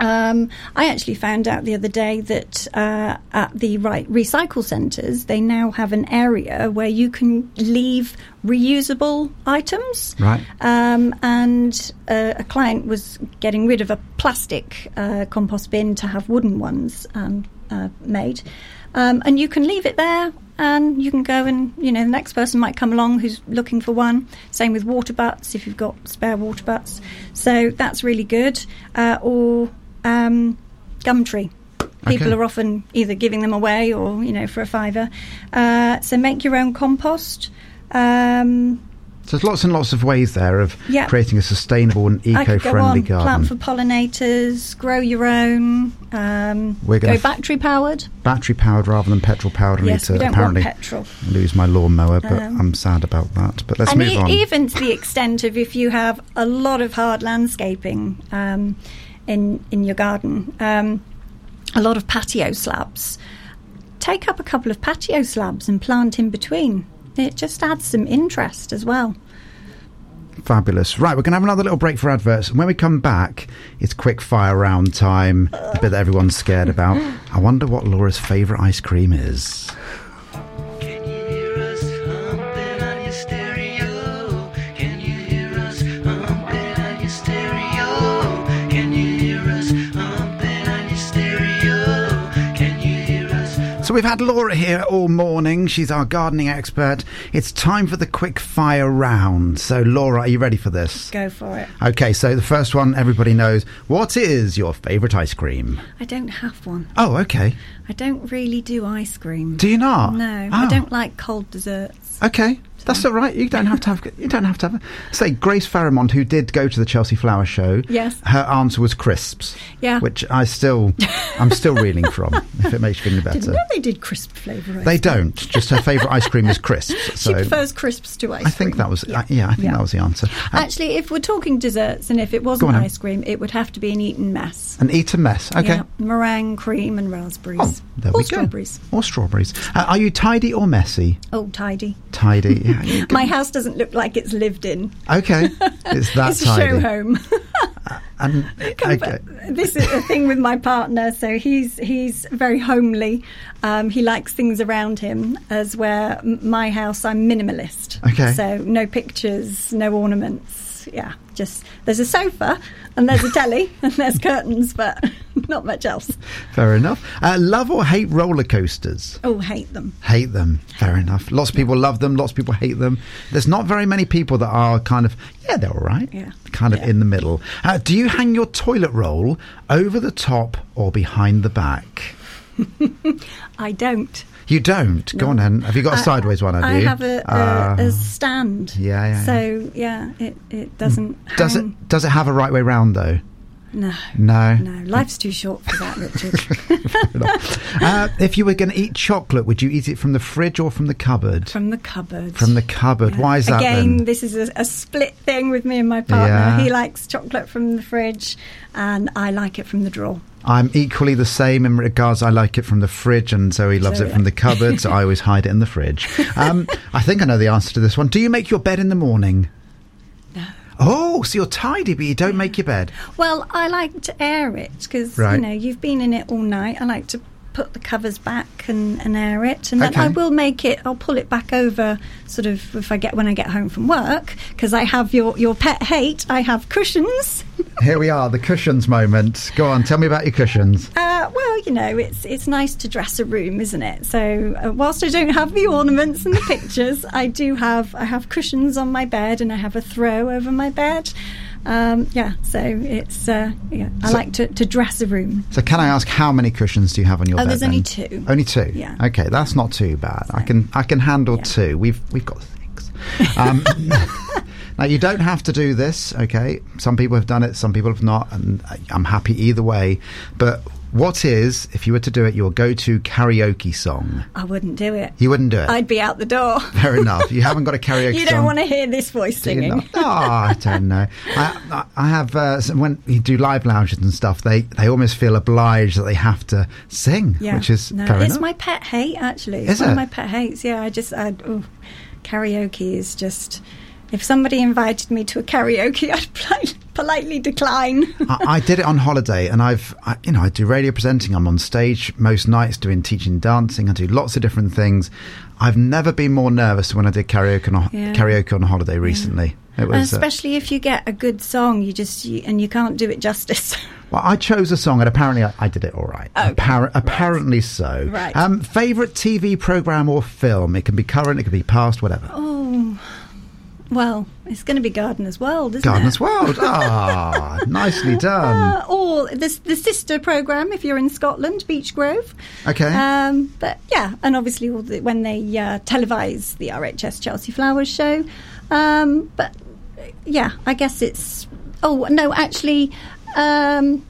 Um, I actually found out the other day that uh, at the right recycle centres, they now have an area where you can leave reusable items.
Right.
Um, and uh, a client was getting rid of a plastic uh, compost bin to have wooden ones um, uh, made. Um, and you can leave it there and you can go and, you know, the next person might come along who's looking for one. Same with water butts if you've got spare water butts. So that's really good. Uh, or um, Gumtree. People
Okay.
are often either giving them away or, you know, for a fiver. Uh, so make your own compost. Um,
So there's lots and lots of ways there of
Yeah.
creating a sustainable and
I could go
eco-friendly
on.
garden.
Plant for pollinators, grow your own. Um,
We're gonna
go battery powered.
Battery powered rather than petrol powered. I
Yes,
need
we
to
don't
apparently lose my lawnmower, but
Um,
I'm sad about that. But let's move
e-
on.
even to the extent of if you have a lot of hard landscaping um, in in your garden, um, a lot of patio slabs. Take up a couple of patio slabs and plant in between. It just adds some interest as well.
Fabulous. Right, we're going to have another little break for adverts. And when we come back, it's quick fire round time, the bit that everyone's scared about. I wonder what Laura's favourite ice cream is. We've had Laura here all morning. She's our gardening expert. It's time for the quick fire round. So, Laura, are you ready for this?
Go for it.
Okay, so the first one everybody knows. What is your favourite ice cream?
I don't have one.
Oh, okay.
I don't really do ice cream.
Do you not?
No,
Oh.
I ah. don't like cold desserts.
Okay, that's all right. You don't have to have. You don't have to have. Say, Grace Fairmont, who did go to the Chelsea Flower Show.
Yes.
Her answer was crisps.
Yeah.
Which I still, I'm still reeling from. If it makes you feel any
Didn't
better.
know they did crisp flavour.
They don't. Just her favourite ice cream is crisps.
She prefers crisps to ice
I think
cream.
that was. Yeah, yeah I think
Yeah.
that was the answer. Uh,
Actually, if we're talking desserts and if it wasn't ice cream, it would have to be an Eton mess.
an eat a mess. Okay.
Yeah, meringue, cream, and raspberries.
Oh, there
or
we
strawberries.
go. Or strawberries. Uh, are you tidy or messy?
Oh, tidy.
Tidy. Yeah,
My house doesn't look like it's lived in.
Okay, it's that
it's a
tidy.
show home.
And okay.
this is a thing with my partner. So he's he's very homely. Um, he likes things around him, as where my house I'm minimalist.
Okay.
So no pictures, no ornaments. Yeah, just there's a sofa and there's a telly and there's curtains, but not much else.
fair enough. Uh, love or hate roller coasters?
Oh, hate them.
Hate them. Fair enough. Lots of people love them. Lots of people hate them. There's not very many people that are kind of yeah, they're all right.
Yeah.
Kind of
Yeah.
in the middle. Uh, do you hang your toilet roll over the top or behind the back?
I don't.
You don't. Go on then. Have you got a
I-
sideways one? Have
I
you?
have a, a,
Uh,
a stand.
yeah, yeah,
So yeah, it, it doesn't.
does it does it have a right way round though?
No.
No.
No, life's too short for that, Richard.
uh, if you were going to eat chocolate, would you eat it from the fridge or from the cupboard?
From the cupboard.
From the cupboard.
Yeah.
Why is that
Again,
then?
this is a, a split thing with me and my partner.
Yeah.
He likes chocolate from the fridge, and I like it from the drawer.
I'm equally the same in regards. I like it from the fridge, and Zoe loves
So,
it from the cupboard. So I always hide it in the fridge. Um, I think I know the answer to this one. Do you make your bed in the morning?
No.
Oh, so you're tidy, but you don't make your bed.
Well, I like to air it because
Right.
you know you've been in it all night. I like to put the covers back and, and air it, and then
Okay.
I will make it. I'll pull it back over, sort of if I get when I get home from work, because I have your your pet hate. I have cushions.
Here we are, the cushions moment. Go on, tell me about your cushions.
Uh, well, you know, it's it's nice to dress a room, isn't it? So uh, whilst I don't have the ornaments and the pictures, I do have I have cushions on my bed and I have a throw over my bed. Um, yeah, so it's uh, yeah. I
So-
like to, to dress a room.
So can I ask how many cushions do you have on your
Oh,
bed?
there's only two.
Only two.
Yeah.
Okay, that's not too bad. I can I can handle
Yeah.
two. We've we've got six. Um, now you don't have to do this. Okay, some people have done it, some people have not, and I'm happy either way. But what is, if you were to do it, your go-to karaoke song?
I wouldn't do it.
You wouldn't do it.
I'd be out the door.
Fair enough. You haven't got a karaoke
you don't want to hear this voice singing.
Oh, I don't know. I, I- have uh, when you do live lounges and stuff, they they almost feel obliged that they have to sing,
Yeah,
which is
no, it's
enough.
my pet hate. Actually, it's
Is
one
it?
of my pet hates. Yeah, I just I, ooh, karaoke is just. If somebody invited me to a karaoke, I'd polite, politely decline.
I, I did it on holiday, and I've, I, you know, I do radio presenting. I'm on stage most nights doing teaching dancing. I do lots of different things. I've never been more nervous when I did karaoke on a,
Yeah.
karaoke on holiday recently. It
And
was. uh,
especially if you get a good song, you just you, and you can't do it justice.
well, I chose a song, and apparently I, I did it all right.
Okay,
Appar- Apparently so.
Right.
Um, favorite TV program or film? It can be current, it can be past, whatever.
oh, well, it's going to be Gardener's World, isn't
Garden's
it?
World. Ah, nicely done.
Uh, or the, the sister program if you're in Scotland, Beechgrove.
Okay.
Um, but yeah, and obviously all the, when they uh, televise the RHS Chelsea Flowers show. Um, but uh, yeah, I guess it's. Oh no, actually, um,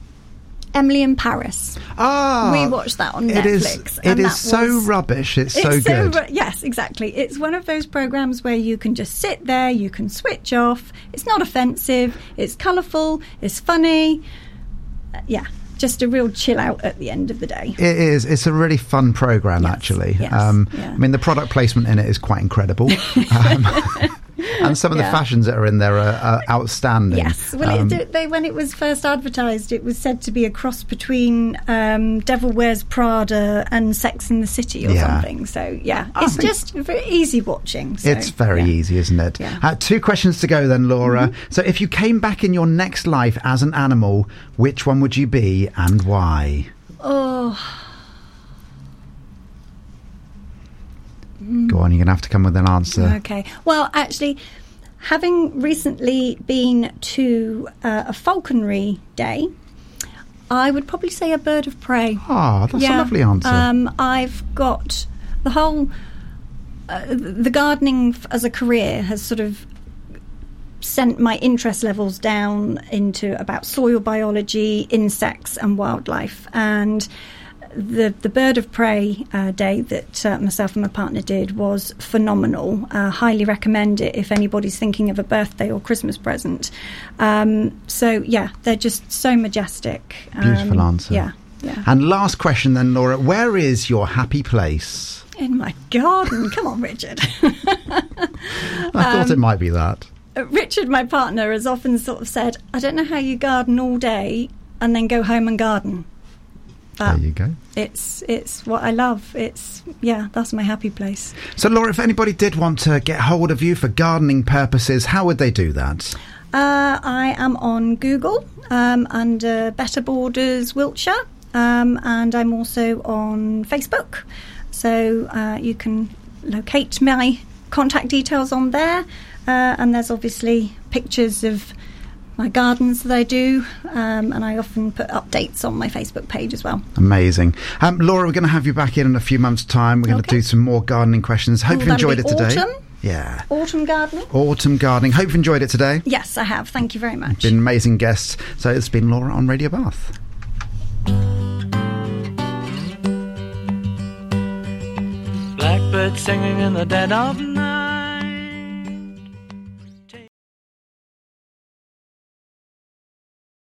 Emily in Paris.
Ah,
we watched that on
It is.
Netflix,
It
and
is so
was-
rubbish. It's, so good.
ru- yes, exactly. It's one of those programs where you can just sit there, you can switch off. It's not offensive. It's colourful. It's funny. Uh, yeah, just a real chill out at the end of the day.
It is. It's a really fun program,
Yes,
actually.
yes,
um,
yeah.
I mean, the product placement in it is quite incredible, um, and some of the fashions that are in there are, are outstanding.
Yes. Well,
Um,
it, they, when it was first advertised, it was said to be a cross between um, Devil Wears Prada and Sex in the City or
Yeah.
something. So, yeah,
I
it's just very easy watching. So,
it's very
yeah.
easy, isn't it?
Yeah. Mm-hmm.
Uh, two questions to go then, Laura. So, if you came back in your next life as an animal, which one would you be and why?
Oh,
Go on, you're going to have to come with an answer.
okay. Well, actually, having recently been to uh, a falconry day, I would probably say a bird of prey.
Ah, that's a lovely answer.
Um, I've got the whole uh, the gardening as a career has sort of sent my interest levels down into about soil biology, insects, and wildlife. And the the bird of prey uh, day that uh, myself and my partner did was phenomenal. Uh, highly recommend it if anybody's thinking of a birthday or Christmas present. Um, so yeah, they're just so majestic.
Beautiful
Um,
answer.
Yeah, yeah.
And last question then, Laura. Where is your happy place?
In my garden. Come on, Richard.
I thought
Um,
it might be that.
Uh, Richard, my partner, has often sort of said, I don't know how you garden all day and then go home and garden.
There you go.
it's it's what I love. It's yeah, that's my happy place.
So, Laura, if anybody did want to get hold of you for gardening purposes, how would they do that?
Uh, I am on Google um, under Better Borders Wiltshire, um, and I'm also on Facebook. So uh, you can locate my contact details on there, uh, and there's obviously pictures of my gardens that I do, um, and I often put updates on my Facebook page as well.
Amazing. Um, Laura, we're going to have you back in in a few months' time. We're going to
Okay.
do some more gardening questions. Hope
Oh,
you
that'll
enjoyed it today.
autumn?
Yeah.
Autumn gardening?
Autumn gardening. Hope you enjoyed it today.
Yes, I have. Thank you very much.
Been amazing guests. So it's been Laura on Radio Bath.
Blackbird singing in the dead of